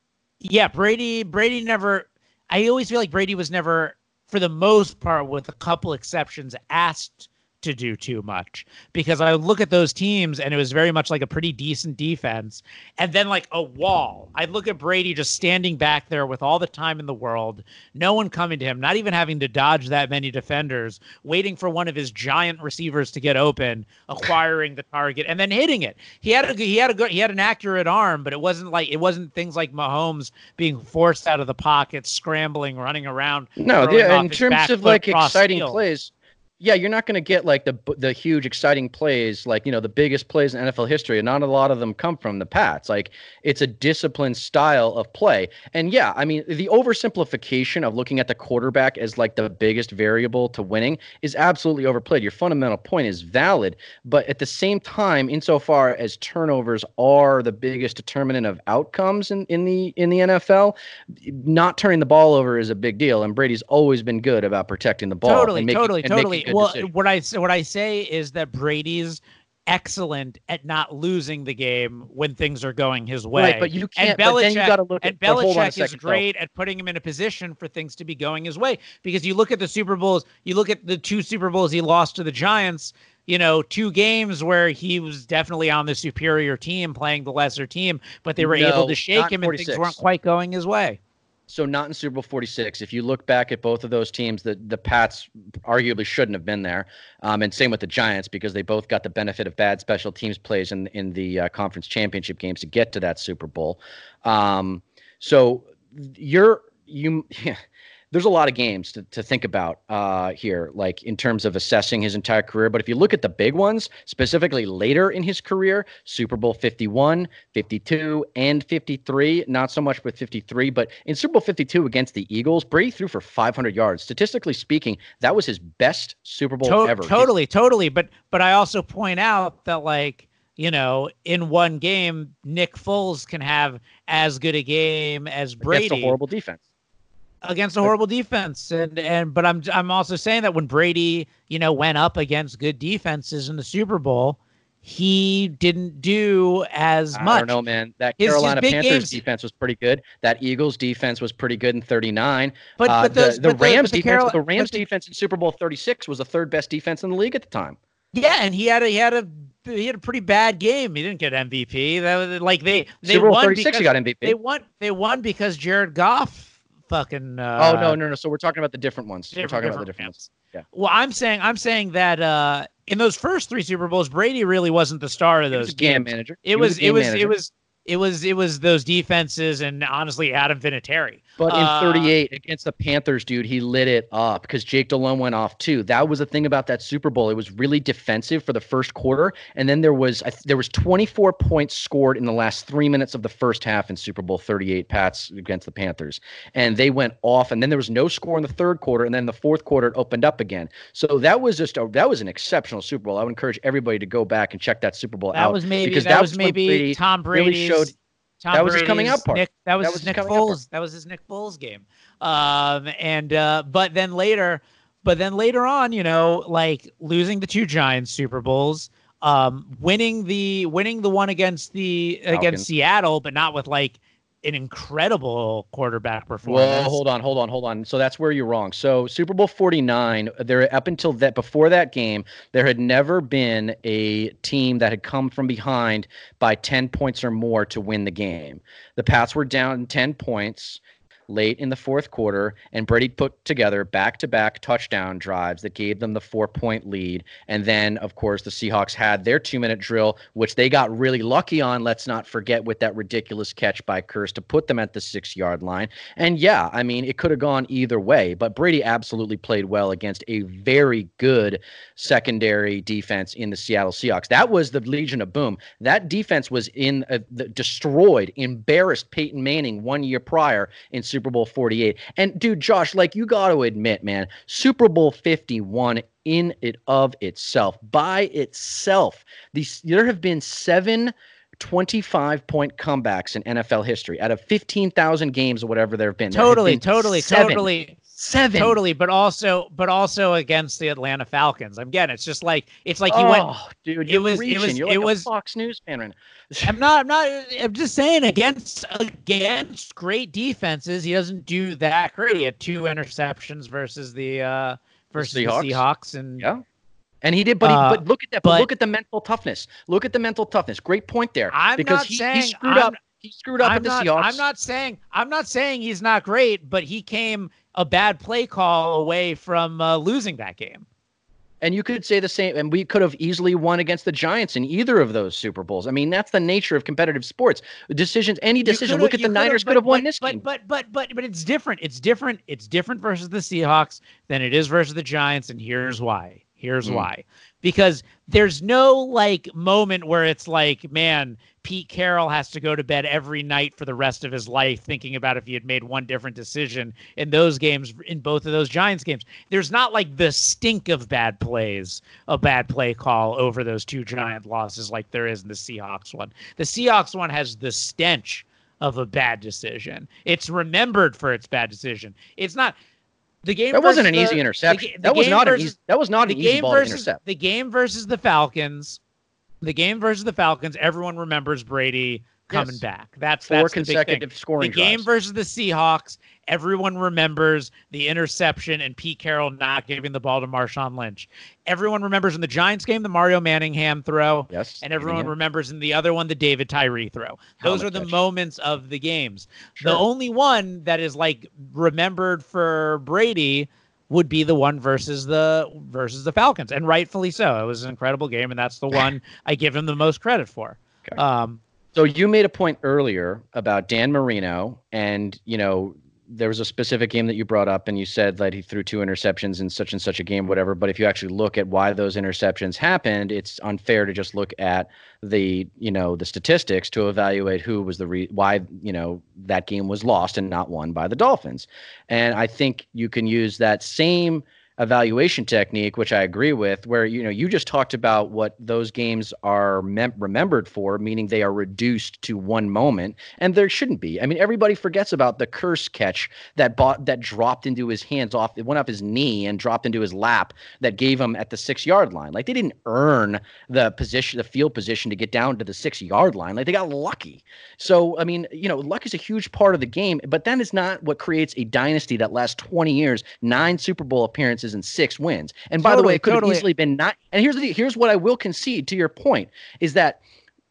yeah, Brady. Brady never. I always feel like Brady was never, for the most part, with a couple exceptions, asked to do too much because I look at those teams and it was very much like a pretty decent defense and then like a wall. I'd look at Brady just standing back there with all the time in the world, no one coming to him, not even having to dodge that many defenders, waiting for one of his giant receivers to get open, acquiring the target and then hitting it. He had a he had a good he had an accurate arm, but it wasn't like it wasn't things like Mahomes being forced out of the pocket, scrambling, running around. No, yeah, in terms of like exciting field. plays yeah, you're not going to get like the the huge exciting plays, like you know the biggest plays in NFL history, and not a lot of them come from the Pats. Like it's a disciplined style of play, and yeah, I mean the oversimplification of looking at the quarterback as like the biggest variable to winning is absolutely overplayed. Your fundamental point is valid, but at the same time, insofar as turnovers are the biggest determinant of outcomes in, in the in the NFL, not turning the ball over is a big deal, and Brady's always been good about protecting the ball. Totally, making, totally, totally well, decisions. what I what I say is that Brady's excellent at not losing the game when things are going his way. Right, but you can't. And but then you Belichick- look at. but hold on a Belichick is second, though. great at putting him in a position for things to be going his way. Because you look at the Super Bowls, you look at the two Super Bowls he lost to the Giants. You know, two games where he was definitely on the superior team, playing the lesser team, but they were able to shake him, and things weren't quite going his way. So not in Super Bowl 46. If you look back at both of those teams, the the Pats arguably shouldn't have been there, um, and same with the Giants because they both got the benefit of bad special teams plays in in the uh, conference championship games to get to that Super Bowl. Um, so you're you. <laughs> There's a lot of games to, to think about uh, here, like in terms of assessing his entire career. But if you look at the big ones, specifically later in his career, Super Bowl 51, 52, and 53, not so much with 53, but in Super Bowl 52 against the Eagles, Brady threw for 500 yards. Statistically speaking, that was his best Super Bowl To- ever. Totally, totally. But but I also point out that like you know in one game Nick Foles can have as good a game as Brady Against a horrible defense. Against a horrible defense. And and but I'm I'm also saying that when Brady you know went up against good defenses in the Super Bowl, he didn't do as much. I don't know, man. That His- his Carolina big Panthers games- defense was pretty good. That Eagles defense was pretty good in 39. But Uh, but those the, the but Rams the defense, Carol- the Rams defense in Super Bowl 36 was the third best defense in the league at the time. Yeah, and he had a he had a he had a pretty bad game. He didn't get MVP. That was like they they Super Bowl won 36, because he got MVP. they won they won because Jared Goff fucking uh, oh no, no, no. So we're talking about the different ones. we're talking about the different different ones. Well, I'm saying I'm saying that uh in those first three Super Bowls, Brady really wasn't the star of He was those game games. manager. It was a it was manager. it was it was it was those defenses and honestly Adam Vinatieri. But in uh, 38 against the Panthers, dude, he lit it up because Jake Delhomme went off too. That was the thing about that Super Bowl. It was really defensive for the first quarter, and then there was I there was 24 points scored in the last three minutes of the first half in Super Bowl 38 Pats against the Panthers, and they went off. And then there was no score in the third quarter, and then the fourth quarter it opened up again. So that was just a, that was an exceptional Super Bowl. I would encourage everybody to go back and check that Super Bowl That out was maybe because that, that was maybe Brady Tom really Brady's showed- Tom that was his coming Brady's out part. Nick, that was That his was his Nick. Foles. That was his Nick Foles game. Um, and uh, but then later, but then later on, you know, like losing the two Giants Super Bowls, um, winning the winning the one against the Falcons. against Seattle, but not with like an incredible quarterback performance. Well, hold on, hold on, hold on. So that's where you're wrong. So Super Bowl 49, there up until that before that game, there had never been a team that had come from behind by 10 points or more to win the game. The Pats were down 10 points late in the fourth quarter, and Brady put together back to back touchdown drives that gave them the four point lead. And then, of course, the Seahawks had their two minute drill, which they got really lucky on. Let's not forget with that ridiculous catch by Kearse to put them at the six yard line. And yeah, I mean, it could have gone either way, but Brady absolutely played well against a very good secondary defense in the Seattle Seahawks. That was the Legion of Boom. That defense was in uh, the, destroyed, embarrassed Peyton Manning one year prior in Super Bowl 48. And dude, Josh, like you got to admit, man, Super Bowl 51 in it of itself, by itself, these there have been seven 25 point comebacks in NFL history out of 15,000 games or whatever there have been. There have totally, been totally, seven. totally. Seven. Totally, but also, but also against the Atlanta Falcons. I'm again, it's just like it's like you went oh, dude, it was- it was- You're it was- Fox News fan. I'm not. I'm not. I'm just saying against against great defenses, he doesn't do that great. He had two interceptions versus the uh versus the Seahawks? Seahawks, and Yeah. And he did, but he, Uh, but look at that. But, but- look at the mental toughness. Look at the mental toughness. Great point there. I'm because not he, saying- he screwed I'm- up. He screwed up I'm at the not. Seahawks. I'm not saying. I'm not saying he's not great, but he came a bad play call away from uh, losing that game. And you could say the same, and we could have easily won against the Giants in either of those Super Bowls. I mean, that's the nature of competitive sports. Decisions, any decision. Look at the coulda- Niners but- could have won but- this but, game. But but but but it's different. It's different. It's different versus the Seahawks than it is versus the Giants, and here's why. Here's mm. why. Because there's no like moment where it's like, man, Pete Carroll has to go to bed every night for the rest of his life thinking about if he had made one different decision in those games, in both of those Giants games. There's not like the stink of bad plays, a bad play call over those two Giant losses like there is in the Seahawks one. The Seahawks one has the stench of a bad decision. It's remembered for its bad decision. It's not the game. That wasn't an the, easy interception. The, the that was not versus, an easy. That was not an easy ball versus, to intercept. The game versus the Falcons the game versus the Falcons, everyone remembers Brady coming yes. back. That's four that's consecutive scoring. The game versus the Seahawks, everyone remembers the interception and Pete Carroll not giving the ball to Marshawn Lynch. Everyone remembers in the Giants game the Mario Manningham throw. Yes. And everyone Manningham. remembers in the other one the David Tyree throw. Those are the catch. moments of the games. Sure. The only one that is like remembered for Brady would be the one versus the versus the Falcons, and rightfully so. It was an incredible game, and that's the <laughs> one I give him the most credit for. Okay. Um, so you made a point earlier about Dan Marino, and you know there was a specific game that you brought up and you said that he threw two interceptions in such and such a game whatever but if you actually look at why those interceptions happened it's unfair to just look at the you know the statistics to evaluate who was the re- why you know that game was lost and not won by the dolphins. And i think you can use that same evaluation technique, which I agree with, where you know you just talked about what those games are mem- remembered for, meaning they are reduced to one moment, and there shouldn't be. I mean, everybody forgets about the Kearse catch that bought that dropped into his hands off, it went off his knee and dropped into his lap that gave him at the six yard line. Like they didn't earn the position, the field position to get down to the six yard line. Like they got lucky. So I mean, you know, luck is a huge part of the game, but that is not what creates a dynasty that lasts 20 years, nine Super Bowl appearances losses and six wins. And by totally, the way, it could totally. have easily been nine. And here's the here's what I will concede to your point is that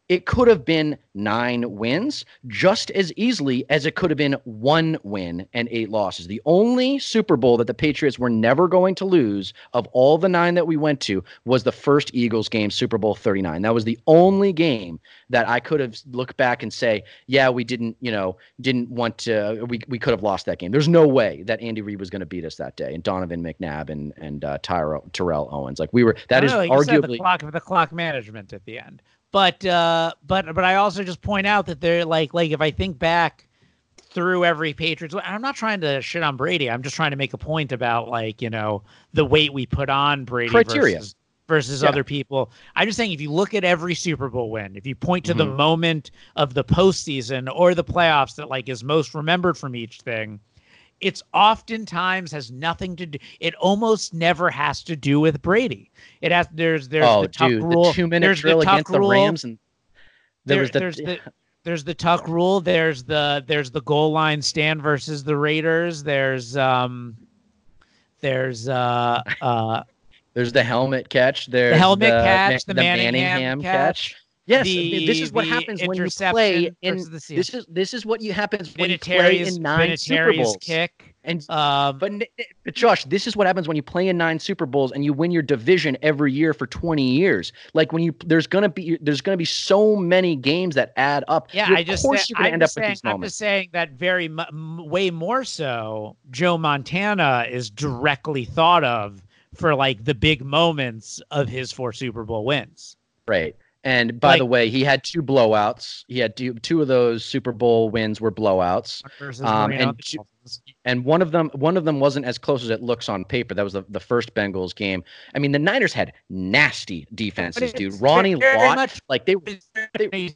it could have been nine wins just as easily as it could have been one win and eight losses. The only Super Bowl that the Patriots were never going to lose of all the nine that we went to was the first Eagles game, Super Bowl 39. That was the only game that I could have looked back and say, yeah, we didn't, you know, didn't want to, we, we could have lost that game. There's no way that Andy Reid was going to beat us that day and Donovan McNabb and, and uh, Tyrell, Terrell Owens. Like we were, that is know, arguably the clock, the clock management at the end. But uh, but but I also just point out that they're like like if I think back through every Patriots, I'm not trying to shit on Brady. I'm just trying to make a point about like you know the weight we put on Brady criteria. versus versus yeah. other people. I'm just saying, if you look at every Super Bowl win, if you point to mm-hmm. the moment of the postseason or the playoffs that like is most remembered from each thing, it's oftentimes has nothing to do. It almost never has to do with Brady. It has. There's there's oh, the tuck dude, rule. The two minute drill the against rule. the Rams, and there, there was the, there's the <laughs> there's the tuck rule. There's the there's the goal line stand versus the Raiders. There's um there's uh uh. There's the helmet catch. There's the helmet the, catch. The, the Manningham, Manningham catch. catch. Yes, the, this is what happens when you play in. This is this is what you happens when you play in nine Super Bowls. Kick. And um, but, but Josh, this is what happens when you play in nine Super Bowls and you win your division every year for 20 years. Like when you there's gonna be there's gonna be so many games that add up. Yeah, I just course say, you're gonna I'm end up saying, with these moments. I'm just saying that very m- way more so. Joe Montana is directly thought of for like the big moments of his four Super Bowl wins. Right. And by like, the way, he had two blowouts. He had two, two of those Super Bowl wins were blowouts. Um, and, two, and one of them one of them wasn't as close as it looks on paper. That was the, the first Bengals game. I mean, the Niners had nasty defenses, dude. Ronnie Lott, like they, <laughs> they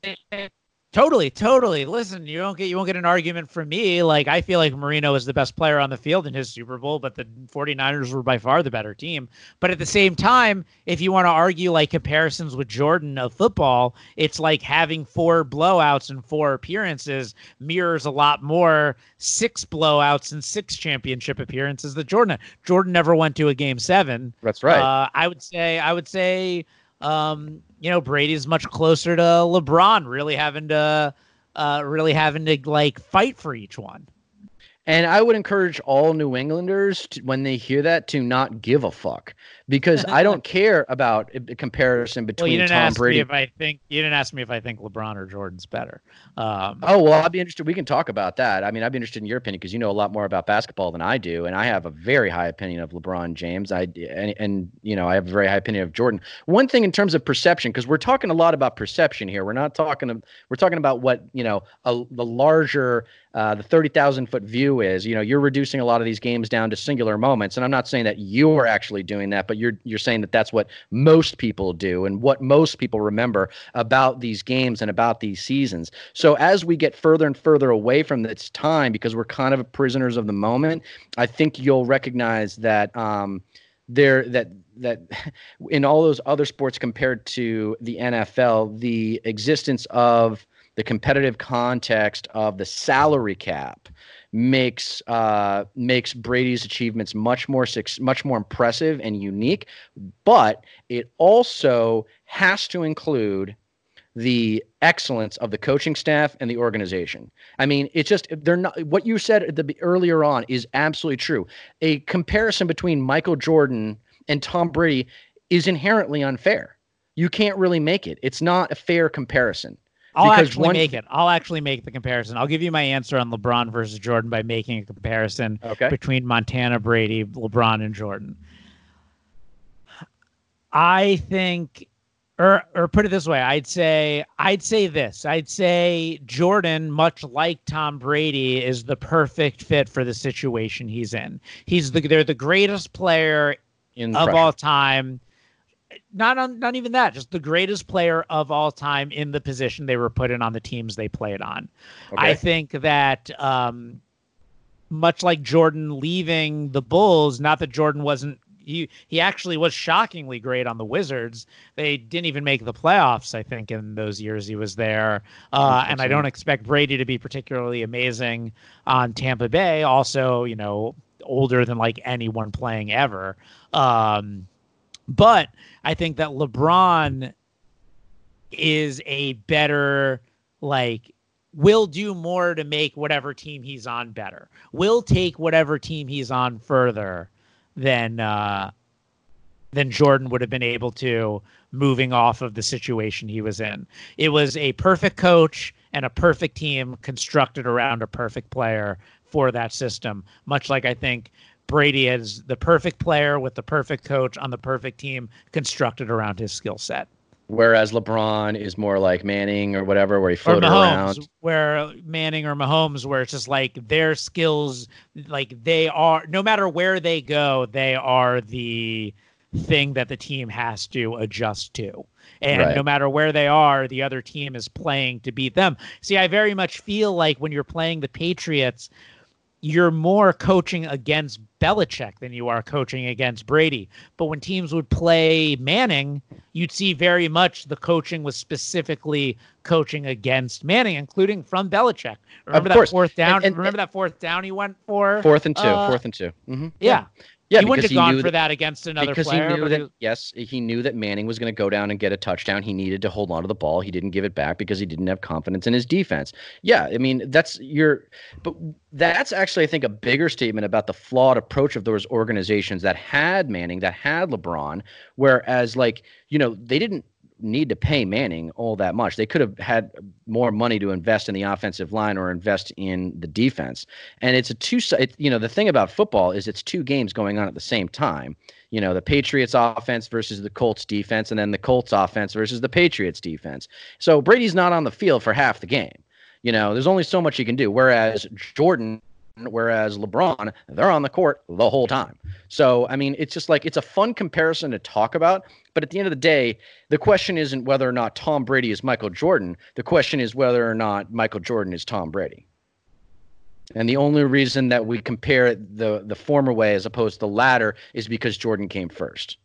Totally, totally. Listen, you don't get you won't get an argument from me. Like I feel like Marino is the best player on the field in his Super Bowl, but the 49ers were by far the better team. But at the same time, if you want to argue like comparisons with Jordan of football, it's like having four blowouts and four appearances mirrors a lot more six blowouts and six championship appearances that Jordan. Jordan never went to a game 7. That's right. Uh, I would say I would say um, you know, Brady's much closer to LeBron, really having to, uh, really having to like fight for each one. And I would encourage all New Englanders to, when they hear that to not give a fuck because I don't <laughs> care about a comparison between well, you didn't Tom ask Brady. Me if I think you didn't ask me if I think LeBron or Jordan's better. Um, oh well, I'd be interested. We can talk about that. I mean, I'd be interested in your opinion because you know a lot more about basketball than I do, and I have a very high opinion of LeBron James. I and, and you know I have a very high opinion of Jordan. One thing in terms of perception, because we're talking a lot about perception here. We're not talking. We're talking about what you know a, the larger uh, the 30,000 foot view is. You know, you're reducing a lot of these games down to singular moments, and I'm not saying that you're actually doing that, but you're you're saying that that's what most people do and what most people remember about these games and about these seasons. So as we get further and further away from this time, because we're kind of prisoners of the moment, I think you'll recognize that. Um, there that that <laughs> in all those other sports compared to the NFL, the existence of the competitive context of the salary cap makes uh, makes Brady's achievements much more much more impressive and unique. But it also has to include the excellence of the coaching staff and the organization. I mean, it's just they're not what you said the earlier on is absolutely true. A comparison between Michael Jordan and Tom Brady is inherently unfair. You can't really make it. It's not a fair comparison. I'll actually one... make it. I'll actually make the comparison. I'll give you my answer on LeBron versus Jordan by making a comparison okay. between Montana, Brady, LeBron, and Jordan. I think or or put it this way, I'd say I'd say this. I'd say Jordan, much like Tom Brady, is the perfect fit for the situation he's in. He's the they're the greatest player in of pressure. all time not on, not even that, just the greatest player of all time in the position they were put in on the teams they played on. Okay. I think that um, much like Jordan leaving the Bulls, not that Jordan wasn't he he actually was shockingly great on the Wizards. They didn't even make the playoffs, I think, in those years he was there. Uh, and I don't expect Brady to be particularly amazing on Tampa Bay. Also, you know, older than like anyone playing ever. Um, but I think that LeBron is a better like will do more to make whatever team he's on better. Will take whatever team he's on further than uh than Jordan would have been able to moving off of the situation he was in. It was a perfect coach and a perfect team constructed around a perfect player for that system, much like I think Brady is the perfect player with the perfect coach on the perfect team constructed around his skill set. Whereas LeBron is more like Manning or whatever, where he floated or Mahomes, around. Where Manning or Mahomes, where it's just like their skills, like they are, no matter where they go, they are the thing that the team has to adjust to. And right. no matter where they are, the other team is playing to beat them. See, I very much feel like when you're playing the Patriots, you're more coaching against Belichick than you are coaching against Brady. But when teams would play Manning, you'd see very much the coaching was specifically coaching against Manning, including from Belichick. Remember that fourth down? And, and, remember that fourth down he went for? Fourth and two. Uh, fourth and 2 mm-hmm. yeah. Yeah. He wouldn't have gone for that, that, against another because player. He knew that, yes, he knew that Manning was going to go down and get a touchdown. He needed to hold on to the ball. He didn't give it back because he didn't have confidence in his defense. Yeah, I mean that's your, but that's actually I think a bigger statement about the flawed approach of those organizations that had Manning, that had LeBron, whereas like you know they didn't need to pay Manning all that much. They could have had more money to invest in the offensive line or invest in the defense. And it's a two side, you know, the thing about football is it's two games going on at the same time. You know, the Patriots offense versus the Colts defense, and then the Colts offense versus the Patriots defense. So Brady's not on the field for half the game. You know, there's only so much he can do. Whereas Jordan whereas LeBron, they're on the court the whole time. So, I mean, it's just like it's a fun comparison to talk about. But at the end of the day, the question isn't whether or not Tom Brady is Michael Jordan. The question is whether or not Michael Jordan is Tom Brady. And the only reason that we compare the the former way as opposed to the latter is because Jordan came 1st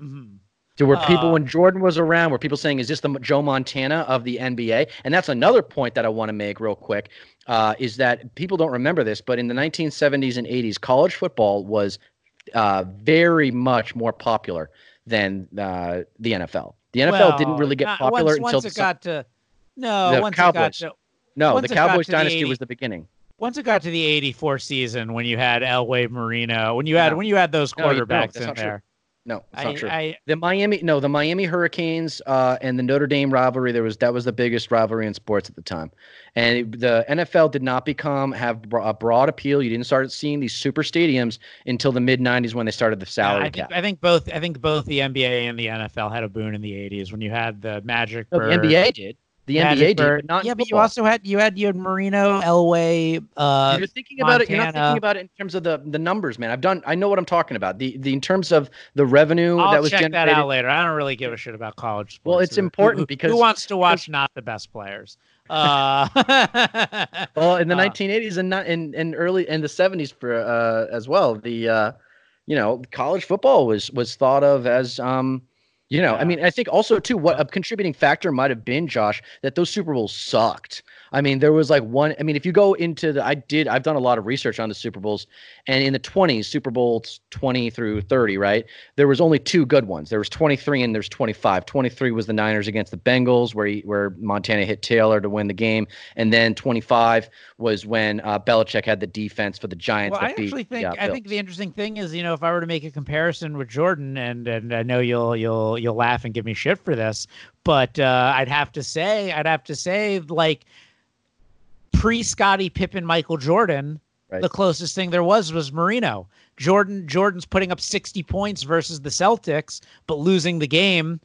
mm-hmm. To where people, uh, when Jordan was around, were people saying, "Is this the Joe Montana of the NBA?" And that's another point that I want to make real quick. Uh, is that people don't remember this, but in the 1970s and 80s, college football was uh, very much more popular than uh, the NFL. The NFL well, didn't really get popular once, until once it got to no, the once Cowboys. It got to, no, the Cowboys dynasty the was the beginning. once it got to the 84 season when you had Elway Marino, when you had No. when you had those you- no, quarterbacks in there. true. No, it's I, not true. I the Miami, no, the Miami Hurricanes uh, and the Notre Dame rivalry. There was that was the biggest rivalry in sports at the time, and it- the NFL did not become have a broad appeal. You didn't start seeing these super stadiums until the mid '90s when they started the salary I think cap. I think both I think both the NBA and the NFL had a boon in the 80s when you had the Magic No, the NBA did. The Magic NBA did, but not yeah, but you also had you had you had Marino, Elway, uh, you're thinking about it. You're not thinking about it in terms of the the numbers, man. I've done. I know what I'm talking about. The the in terms of the revenue I'll that was check generated. that out later. I don't really give a shit about college sports. Well, it's important who- because- who wants to watch not the best players? Uh, <laughs> Well, in the <laughs> Uh, 1980s and not in, in early in the 70s for uh, as well, the uh, you know college football was was thought of as um, you know, I mean, I think also too what a contributing factor might have been, Josh, that those Super Bowls sucked. I mean, there was like one. I mean, if you go into the, I did, I've done a lot of research on the Super Bowls, and in the 20s, Super Bowls 20 through 30, right? There was only two good ones. There was 23 and there's 25. 23 was the Niners against the Bengals, where he, where Montana hit Taylor to win the game, and then 25 was when uh, Belichick had the defense for the Giants. well, I beat actually think uh, I think the interesting thing is, you know, if I were to make a comparison with Jordan, and and I know you'll you'll you'll laugh and give me shit for this, but uh, I'd have to say, I'd have to say, like pre Scottie Pippen, Michael Jordan, Right. the closest thing there was was Marino. Jordan Jordan's putting up 60 points versus the Celtics, but losing the game.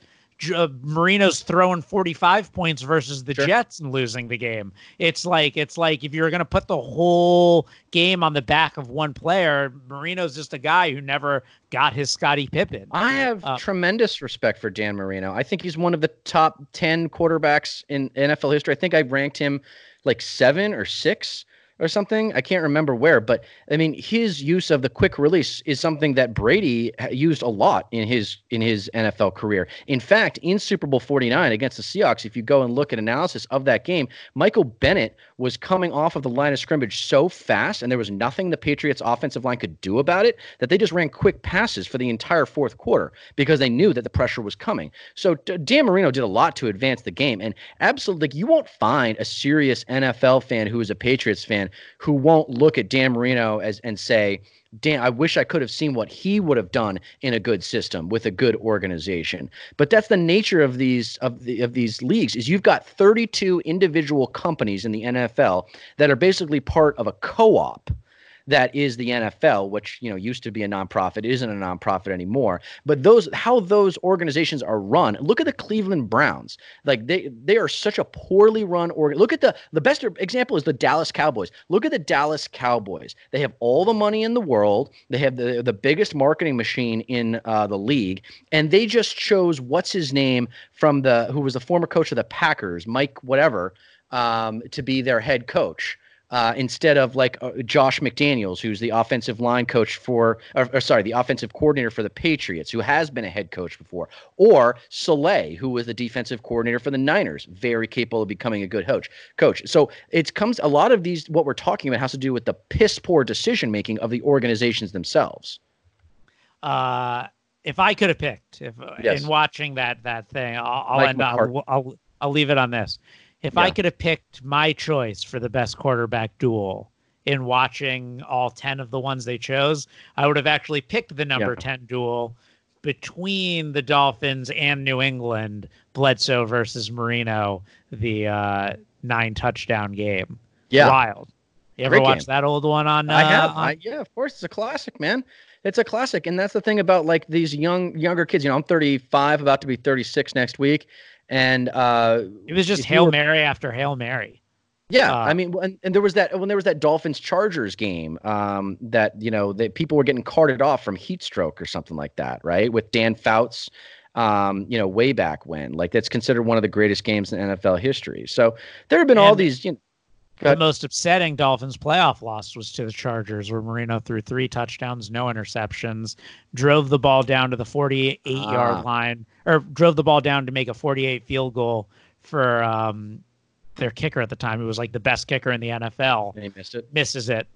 Uh, Marino's throwing 45 points versus the Sure. Jets and losing the game. It's like it's like if you're going to put the whole game on the back of one player, Marino's just a guy who never got his Scottie Pippen. I have Uh, tremendous respect for Dan Marino. I think he's one of the top 10 quarterbacks in NFL history. I think I ranked him like seven or six or something. I can't remember where, but I mean, his use of the quick release is something that Brady uh, used a lot in his in his NFL career. In fact, in Super Bowl 49 against the Seahawks, if you go and look at analysis of that game, Michael Bennett was coming off of the line of scrimmage so fast, and there was nothing the Patriots offensive line could do about it that they just ran quick passes for the entire fourth quarter because they knew that the pressure was coming. So Dan Marino did a lot to advance the game, and absolutely, like, you won't find a serious NFL fan who is a Patriots fan who won't look at Dan Marino as and say. Dan, I wish I could have seen what he would have done in a good system with a good organization. But that's the nature of these of the of these leagues is you've got 32 individual companies in the NFL that are basically part of a co-op that is the NFL, which you know used to be a nonprofit, isn't a nonprofit anymore. But those how those organizations are run. Look at the Cleveland Browns. Like they they are such a poorly run organ. Look at the the best example is the Dallas Cowboys. Look at the Dallas Cowboys. They have all the money in the world. They have the the biggest marketing machine in uh, the league, and they just chose what's his name from the who was the former coach of the Packers, Mike whatever, um, to be their head coach uh, instead of like uh, Josh McDaniels, who's the offensive line coach for, or, or sorry, the offensive coordinator for the Patriots, who has been a head coach before, or Saleh, who was the defensive coordinator for the Niners, very capable of becoming a good coach. Coach. So it comes a lot of these. What we're talking about has to do with the piss poor decision making of the organizations themselves. Uh, if I could have picked, if Yes. in watching that that thing, I'll, I'll end. I'll, I'll I'll leave it on this. If I could have picked my choice for the best quarterback duel in watching all ten of the ones they chose, I would have actually picked the number Yeah. ten duel between the Dolphins and New England, Bledsoe versus Marino, the uh, nine touchdown game. Yeah, Wild. You ever Great watch game. that old one on? Uh, I have. on- I, yeah, of course, it's a classic, man. It's a classic, and that's the thing about like these young younger kids. You know, I'm 35, about to be 36 next week, and uh, it was just Hail were- Mary after Hail Mary. Yeah, Uh, I mean, and, and there was that when there was that Dolphins Chargers game um, that you know that people were getting carted off from heat stroke or something like that, right? With Dan Fouts, um, you know, way back when, like that's considered one of the greatest games in NFL history. So there have been all these, you know, The most upsetting Dolphins playoff loss was to the Chargers, where Marino threw three touchdowns, no interceptions, drove the ball down to the 48 Ah. yard line, or drove the ball down to make a 48 field goal for um, their kicker at the time. It was like the best kicker in the NFL. and he missed it. Misses it.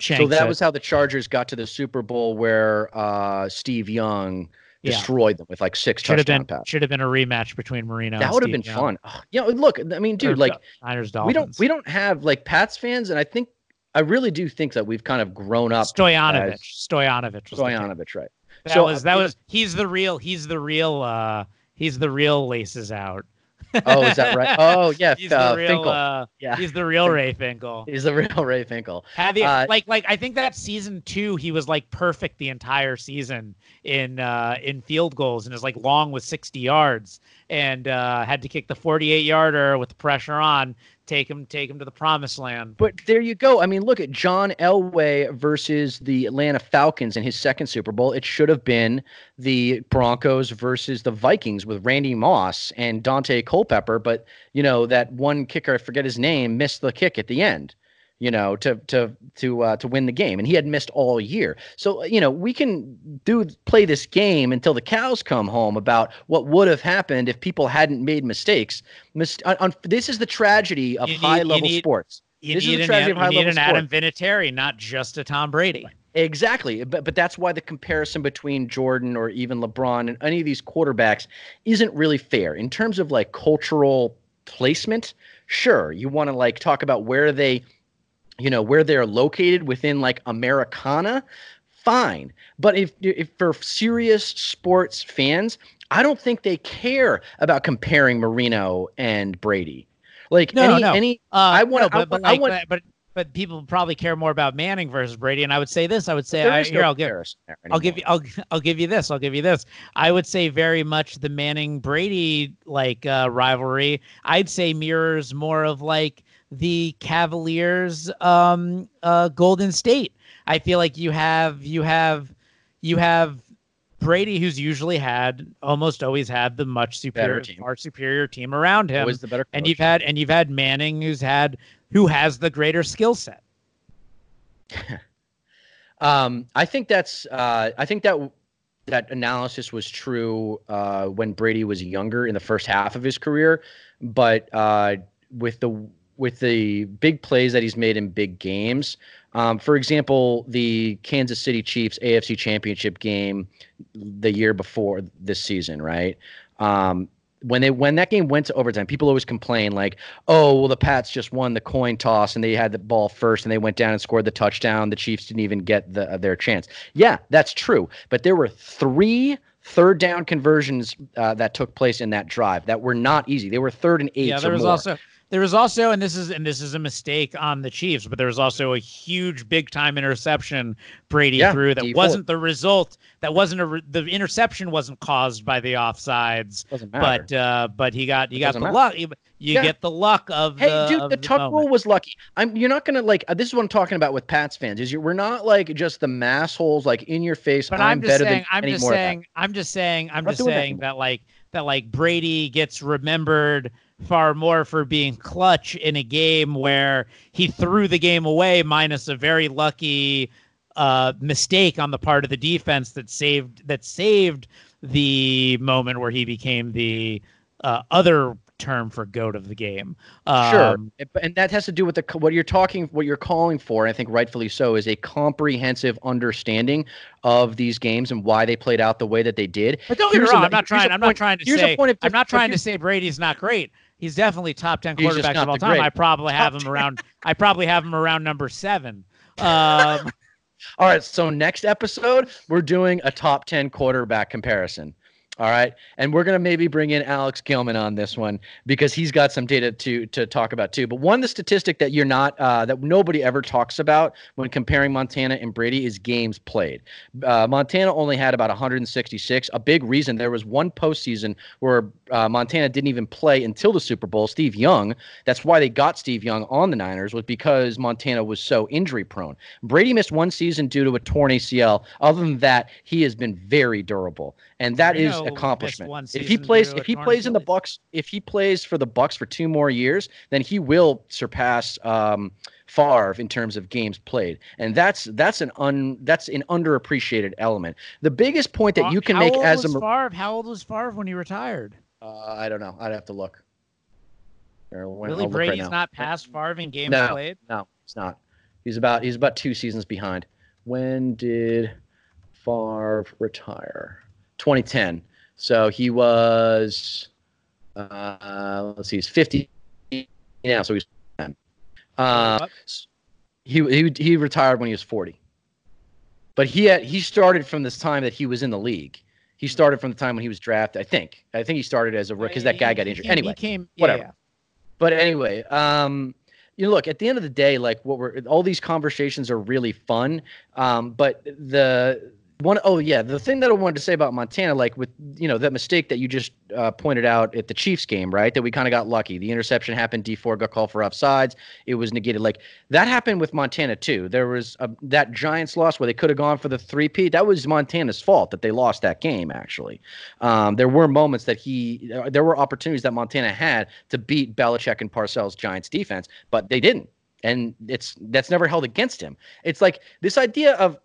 So that it. was how the Chargers got to the Super Bowl, where uh, Steve Young Yeah. destroyed them with like six should have touchdown been passes. should have been a rematch between Marino. That would have been Young. fun. Ugh, You know, look, I mean, Or dude, like Niners we don't we don't have like Pats fans, and I think I really do think that we've kind of grown up. Stoyanovich. as- Stoyanovich. Was the. Stoyanovich, right? That So, was uh, that it- was he's the real he's the real uh he's the real laces out. Oh, is that right? Oh, <laughs> yeah, he's uh, the real Finkel. uh Yeah, he's the real <laughs> Ray Finkel. he's the real Ray Finkel. Have you Uh, like like I think that season two he was like perfect the entire season in uh in field goals and is like long with 60 yards and uh had to kick the 48 yarder with the pressure on take him take him to the promised land. But there you go. I mean, look at John Elway versus the Atlanta Falcons in his second Super Bowl. It should have been the Broncos versus the Vikings with Randy Moss and Daunte Culpepper. But you know that one kicker, I forget his name, missed the kick at the end. You know, to to to uh, to win the game, and he had missed all year. So you know, we can do play this game until the cows come home about what would have happened if people hadn't made mistakes. Mis- on, on, this is the tragedy of need- high level need- sports. You This is need, the an, tragedy of you need an Adam Vinatieri, not just a Tom Brady. Exactly. But but that's why the comparison between Jordan or even LeBron and any of these quarterbacks isn't really fair. In terms of like cultural placement, sure, you want to like talk about where they you know, where they're located within like Americana, fine. But if if for serious sports fans, I don't think they care about comparing Marino and Brady. Like No, any no. any Uh, I wanna- no, but, I but, wa- I like, want- but, but but people probably care more about Manning versus Brady. And I would say this. I would say I, here no I'll give I'll give you. I'll I'll give you this. I'll give you this. I would say very much the Manning Brady like uh, rivalry. I'd say mirrors more of like the Cavaliers um uh Golden State. I feel like you have you have you have Brady who's usually had almost always had the much superior team. far superior team around him. Always the better and you've had and you've had Manning who's had who has the greater skill set. <laughs> Um, I think that's uh, I think that that analysis was true uh, when Brady was younger in the first half of his career, but uh, with the with the big plays that he's made in big games, um, for example, the Kansas City Chiefs AFC Championship game the year before this season, right? Um, when they when that game went to overtime, people always complain like, "Oh, well, the Pats just won the coin toss and they had the ball first and they went down and scored the touchdown. The Chiefs didn't even get the, uh, their chance." Yeah, that's true, but there were three third down conversions uh, that took place in that drive that were not easy. They were third and eight. yeah, there was also there was also and this is and this is a mistake on the Chiefs, but there was also a huge big time interception Brady Yeah, threw that Dee Ford. wasn't the result that wasn't a re- the interception wasn't caused by the offsides, doesn't matter. but uh but he got you It got the matter. luck you, you Yeah. get the luck of Hey, the dude, of the tuck rule was lucky. I'm. You're not gonna like. Uh, this is what I'm talking about with Pats fans. Is you we're not like just the massholes like in your face. But I'm, I'm, just better saying, than I'm just more of that. saying, I'm just saying, I'm just saying that like that like Brady gets remembered far more for being clutch in a game where he threw the game away minus a very lucky uh, mistake on the part of the defense that saved that saved the moment where he became the uh, other term for goat of the game. Sure, Um, It- and that has to do with the what you're talking, what you're calling for. I think rightfully so, is a comprehensive understanding of these games and why they played out the way that they did. But don't get me wrong. I'm not trying. I'm not trying to say. point of I'm not trying to say Brady's not great. He's definitely top ten quarterbacks of all time. great. I probably have him around. I probably have him around number seven. <laughs> Um, All right, so next episode we're doing a top ten quarterback comparison. All right, and we're gonna maybe bring in Alex Gilman on this one because he's got some data to to talk about too. But one, the statistic that you're not uh, that nobody ever talks about when comparing Montana and Brady is games played. Uh, Montana only had about 166. A big reason there was one postseason where uh, Montana didn't even play until the Super Bowl. Steve Young. That's why they got Steve Young on the Niners was because Montana was so injury prone. Brady missed one season due to a torn ACL. Other than that, he has been very durable, and that is accomplishment. If he plays, if he plays in the Bucks, if he plays for the Bucks for two more years, then he will surpass um, Favre in terms of games played, and that's that's an un that's an underappreciated element. The biggest point that you can how make as a Favre? How old was Favre when he retired? uh, I don't know. I'd have to look. When- Really, I'll right Brady's not past Favre in games No. played. No, he's not. He's about he's about two seasons behind. When did Favre retire? 2010. So he was uh let's see, he's 50 now, so he's 10. Uh He he he retired when he was 40. But he had he started from this time that he was in the league. He started from the time when he was drafted. I think. I think he started as a rookie because that guy got injured. He- anyway, he came, yeah, whatever. yeah. but anyway, um, you know, look at the end of the day, like what we're all these conversations are really fun. Um, but the one, oh yeah, the thing that I wanted to say about Montana, like with you know that mistake that you just uh, pointed out at the Chiefs game, right? That we kind of got lucky. The interception happened. Dee Ford got called for offsides. It was negated. Like that happened with Montana too. There was a, that Giants loss where they could have gone for the three P. That was Montana's fault that they lost that game. Actually, um, there were moments that he, uh, there were opportunities that Montana had to beat Belichick and Parcells Giants defense, but they didn't. And it's that's never held against him. It's like this idea of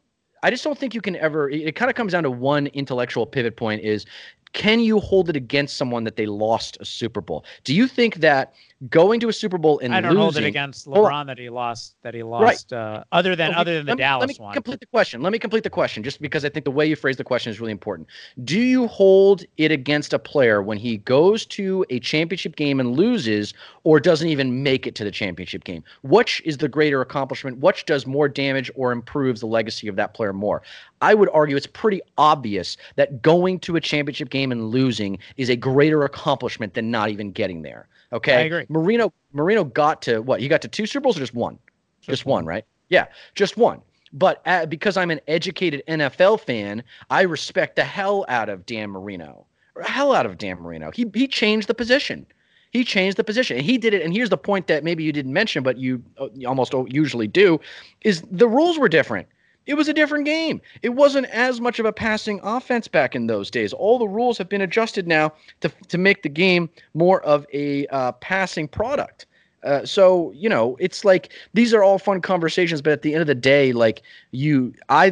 I just don't think you can ever. It, it kind of comes down to one intellectual pivot point: is can you hold it against someone that they lost a Super Bowl? Do you think that going to a Super Bowl and losing. I don't losing, hold it against. LeBron that he lost. That he lost. Uh, other than Okay, other than the let me, Dallas let me one. complete the question. Let me complete the question, just because I think the way you phrase the question is really important. Do you hold it against a player when he goes to a championship game and loses, or doesn't even make it to the championship game? Which is the greater accomplishment? Which does more damage or improves the legacy of that player more? I would argue it's pretty obvious that going to a championship game and losing is a greater accomplishment than not even getting there. Okay, I agree. Marino Marino got to what? He got to two Super Bowls or just one? Just, one, right? Yeah, just one. But uh, because I'm an educated NFL fan, I respect the hell out of Dan Marino. Hell out of Dan Marino. He he changed the position. He changed the position, and he did it. And here's the point that maybe you didn't mention, but you, uh, you almost usually do, is the rules were different. It was a different game. It wasn't as much of a passing offense back in those days. All the rules have been adjusted now to to make the game more of a uh, passing product. Uh, so you know, it's like these are all fun conversations, but at the end of the day, like you, I,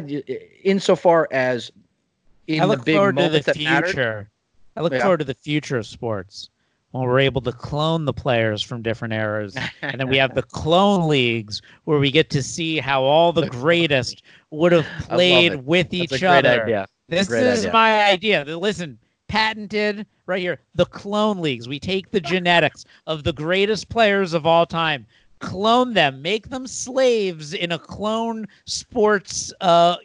insofar as in I look the big forward to the that mattered, future. I look Yeah. forward to the future of sports when we're able to clone the players from different eras, and then we have the <laughs> clone leagues where we get to see how all the greatest would have played with that's each other. idea. This is idea. my idea. Listen, patented right here. The clone leagues. We take the genetics of the greatest players of all time, clone them, make them slaves in a clone sports uh,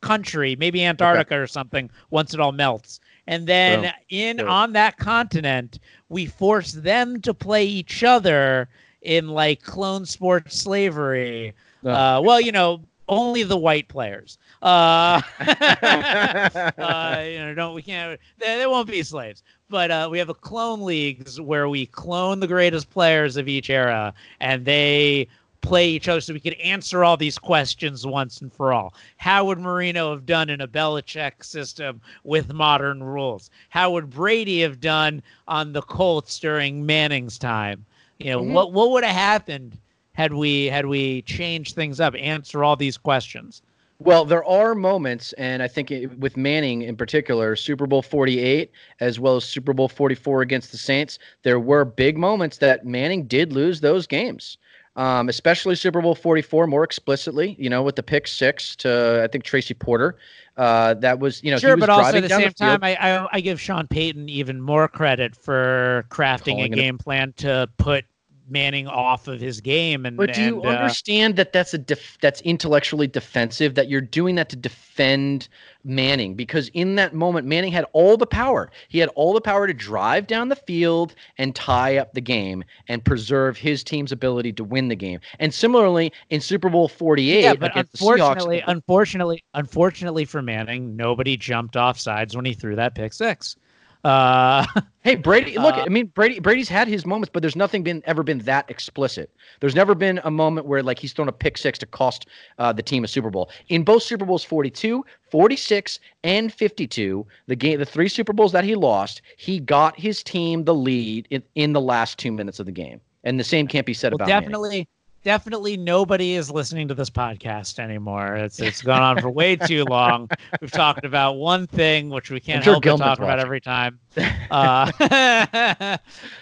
country, maybe Antarctica or something, once it all melts. And then Boom. in Boom. on that continent, we force them to play each other in like clone sports slavery. No. Uh, well, you know, only the white players. Uh, <laughs> <laughs> uh, you know, don't we can't. They, they won't be slaves. But uh, we have a clone leagues where we clone the greatest players of each era, and they play each other, so we could answer all these questions once and for all. How would Marino have done in a Belichick system with modern rules? How would Brady have done on the Colts during Manning's time? You know, Mhm. what what would have happened had we had we changed things up? Answer all these questions. Well, there are moments, and I think it, with Manning in particular, Super Bowl 48, as well as Super Bowl 44 against the Saints, there were big moments that Manning did lose those games. Um, especially Super Bowl 44 more explicitly, you know, with the pick six to, I think, Tracy Porter. Uh, that was, you know, he sure, was but also at the same field. time, I, I I give Sean Payton even more credit for crafting Calling a it a- game plan to put Manning off of his game. And But do you and, uh, understand that that's a def- that's intellectually defensive? That you're doing that to defend Manning because in that moment Manning had all the power. He had all the power to drive down the field and tie up the game and preserve his team's ability to win the game. And similarly in Super Bowl 48 yeah, but against the Seahawks, unfortunately, unfortunately, unfortunately for Manning, nobody jumped off sides when he threw that pick six. Uh, <laughs> Hey Brady, look, Uh, I mean Brady Brady's had his moments, but there's nothing been ever been that explicit. There's never been a moment where like he's thrown a pick six to cost uh, the team a Super Bowl. In both Super Bowls 42, 46, and 52, the game the three Super Bowls that he lost, he got his team the lead in, in the last 2 minutes of the game. And the same can't be said well, about Manning. Definitely, nobody is listening to this podcast anymore. It's it's gone on for way too long. We've talked about one thing, which we can't sure help but Gilman's talk about every time. <laughs> Uh, <laughs>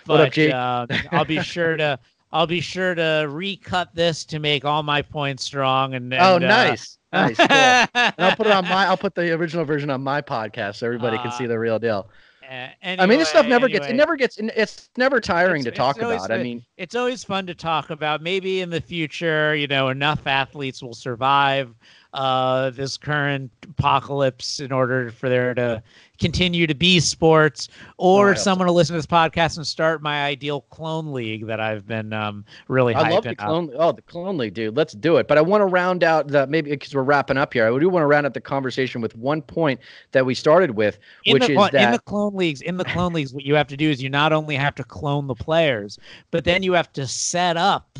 but up, um, I'll be sure to. I'll be sure to recut this to make all my points strong. And, Oh, and, uh, nice. Nice. Cool. And I'll put it on my I'll put the original version on my podcast so everybody can <laughs> Uh, see the real deal. Anyway, I mean, this stuff never anyway. gets it never gets it's never tiring It's- to talk about. I mean, it's always fun to talk about. Maybe in the future, you know, enough athletes will survive uh, this current apocalypse in order for there to continue to be sports, or someone to listen to this podcast and start my ideal clone league that I've been um, really I love the hyping up. clone. Oh, the clone league, dude. Let's do it. But I want to round out the maybe because we're wrapping up here. I do want to round out the conversation with one point that we started with, in which the, is well, that in the clone leagues, in the clone leagues, what you have to do is you not only have to clone the players, but then you have to set up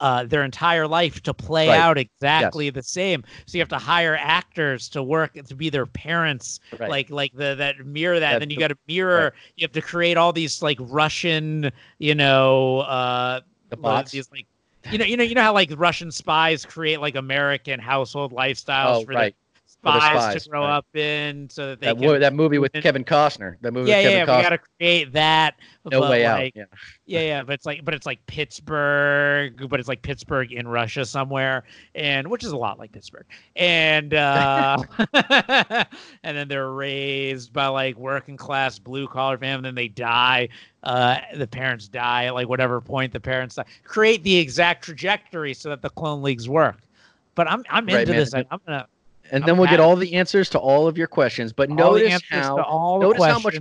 uh, their entire life to play Right. out exactly the same. So you have to hire actors to work to be their parents, Right. like like the that mirror that. And then you got to mirror. You have to create all these like Russian, you know, uh, the bots. these like. You know, you know, you know how like Russian spies create like American household lifestyles Oh, for right. the spies, spies, to grow right. up in, so that they That, can that movie with and- Kevin Costner. That movie yeah, with yeah, Kevin we got to create that. no way like, out. Yeah. Yeah, yeah, but it's like, but it's like Pittsburgh, but it's like Pittsburgh in Russia somewhere, and which is a lot like Pittsburgh, and uh, <laughs> and then they're raised by like working class blue collar family, and then they die. Uh, the parents die at like whatever point the parents die. Create the exact trajectory so that the clone leagues work. But I'm I'm Right, into man. this. I, I'm gonna And then we'll get all the answers to all of your questions. But all notice how to all the notice how much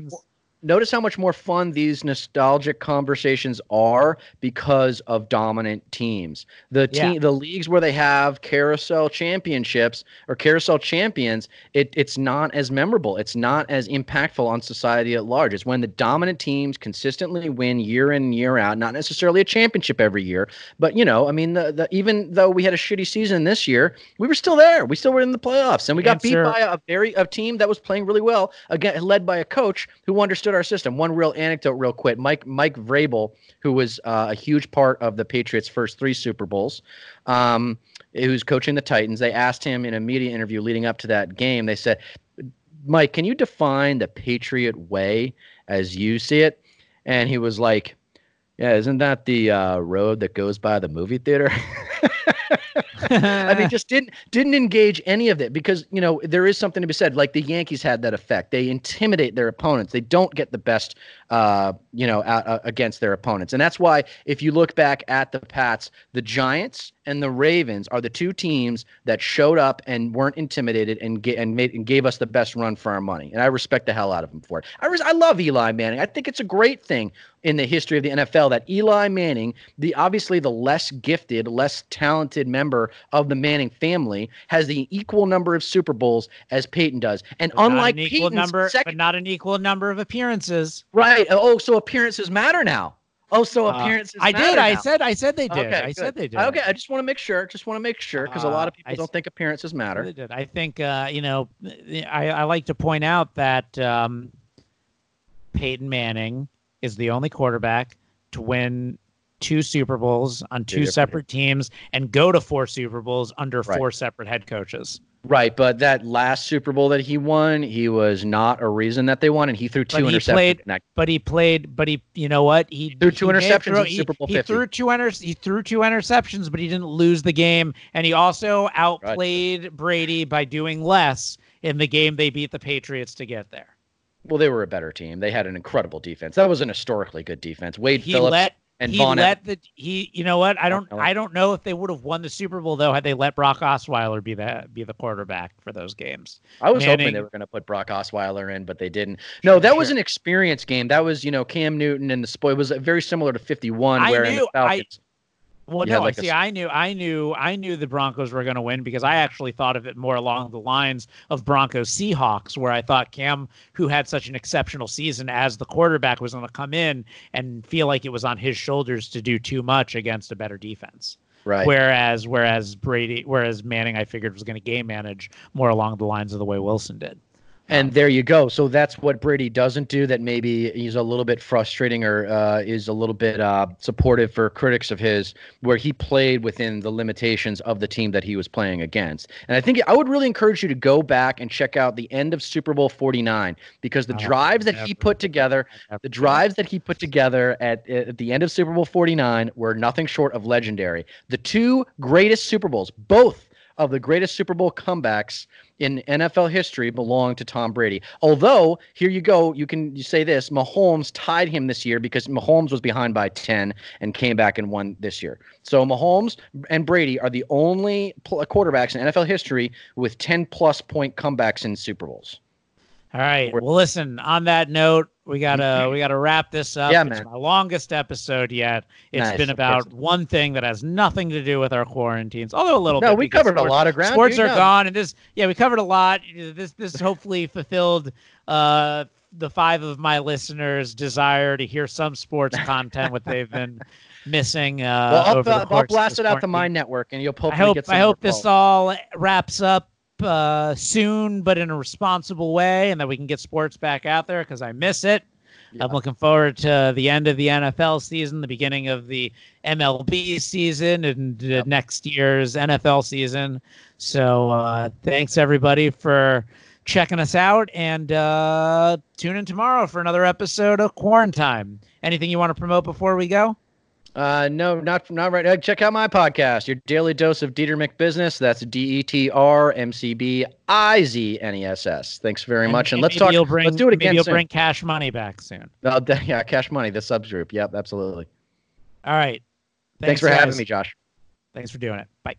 notice how much more fun these nostalgic conversations are because of dominant teams. The team, Yeah. the leagues where they have carousel championships or carousel champions, it, it's not as memorable. It's not as impactful on society at large. It's when the dominant teams consistently win year in year out. Not necessarily a championship every year, but you know, I mean, the, the even though we had a shitty season this year, we were still there. We still were in the playoffs, and we got beat by a very a team that was playing really well, again led by a coach who understood our system. One real anecdote, real quick. Mike Mike Vrabel, who was uh, a huge part of the Patriots' first three Super Bowls, um, who's coaching the Titans. They asked him in a media interview leading up to that game. They said, "Mike, can you define the Patriot way as you see it?" And he was like. Yeah, isn't that the uh, road that goes by the movie theater? <laughs> I mean, just didn't didn't engage any of it because you know there is something to be said. Like the Yankees had that effect; they intimidate their opponents. They don't get the best, uh, you know, out, uh, against their opponents, and that's why if you look back at the Pats, the Giants and the Ravens are the two teams that showed up and weren't intimidated and ga- and made and gave us the best run for our money. And I respect the hell out of them for it. I res- I love Eli Manning. I think it's a great thing in the history of the NFL that Eli Manning, the obviously the less gifted, less talented member of the Manning family, has the equal number of Super Bowls as Peyton does. And But unlike an equal Peyton's number, but second, not an equal number of appearances. right? Oh, so appearances matter now. Oh, so Uh, appearances. I did. matter I said. I said they did. Okay, I good. said they did. Okay, I just want to make sure. Just want to make sure because a lot Uh, of people I don't think appearances matter. They did. I think uh, you know. I, I like to point out that um, Peyton Manning is the only quarterback to win two Super Bowls on two separate teams and go to four Super Bowls under Right. four separate head coaches. Right, but that last Super Bowl that he won, he was not a reason that they won, and he threw two But he interceptions. played- that- But he played. But he, you know what? He Threw two he interceptions throw- in he- Super Bowl He 50. threw two He threw two interceptions, but he didn't lose the game, and he also outplayed Brady by doing less in the game they beat the Patriots to get there. Well, they were a better team. They had an incredible defense. That was an historically good defense. Wade He Phillips let and he Von. let the he you know what I don't I don't know if they would have won the Super Bowl though had they let Brock Osweiler be the be the quarterback for those games. I was hoping they were going to put Brock Osweiler in, but they didn't. No, that was an experience game. That was, you know, Cam Newton and the spoil. Was very similar to 51, I where in knew- the Falcons. Well, You no, like see, s- I knew, I knew, I knew the Broncos were going to win because I actually thought of it more along the lines of Broncos Seahawks, where I thought Cam, who had such an exceptional season as the quarterback, was going to come in and feel like it was on his shoulders to do too much against a better defense. right. Whereas, whereas Brady, whereas Manning, I figured was going to game manage more along the lines of the way Wilson did. And there you go. So that's what Brady doesn't do. That maybe he's a little bit frustrating or uh, is a little bit uh, supportive for critics of his, where he played within the limitations of the team that he was playing against. And I think I would really encourage you to go back and check out the end of Super Bowl 49 because the Oh, drives that he put together, the drives that he put together at, at the end of Super Bowl 49 were nothing short of legendary. The two greatest Super Bowls, both of the greatest Super Bowl comebacks in NFL history belong to Tom Brady. Although, here you go, you can you say this: Mahomes tied him this year because Mahomes was behind by ten and came back and won this year. So Mahomes and Brady are the only pl- quarterbacks in NFL history with ten plus point comebacks in Super Bowls. All right. Well, listen. On that note, we gotta we gotta wrap this up. Yeah, it's man. my longest episode yet. It's Nice, been about one thing that has nothing to do with our quarantines, although a little No, bit. we covered a lot of ground. Sports are gone, and this yeah, we covered a lot. This this <laughs> hopefully fulfilled uh the five of my listeners' desire to hear some sports content, what they've been <laughs> missing. Uh, Well, I'll, I'll blast it out to my network, and you'll I hopefully hope get some I hope this all wraps up uh, soon, but in a responsible way, and that we can get sports back out there because I miss it. Yeah. I'm looking forward to the end of the NFL season, the beginning of the MLB season, and uh, next year's NFL season. So uh, thanks everybody for checking us out, and uh, tune in tomorrow for another episode of Quarantine. Anything you want to promote before we go? Uh, no, not not right. Uh, check out my podcast, your daily dose of Dieter McBusiness. That's D E T R M C B I Z N E S S. Thanks very much, and, let's talk. Bring, let's do it maybe again You'll soon. bring cash money back soon. Uh, <laughs> yeah, Cash Money, the subgroup. Yep, absolutely. All right. Thanks, for having me, Josh. Thanks for doing it. Bye.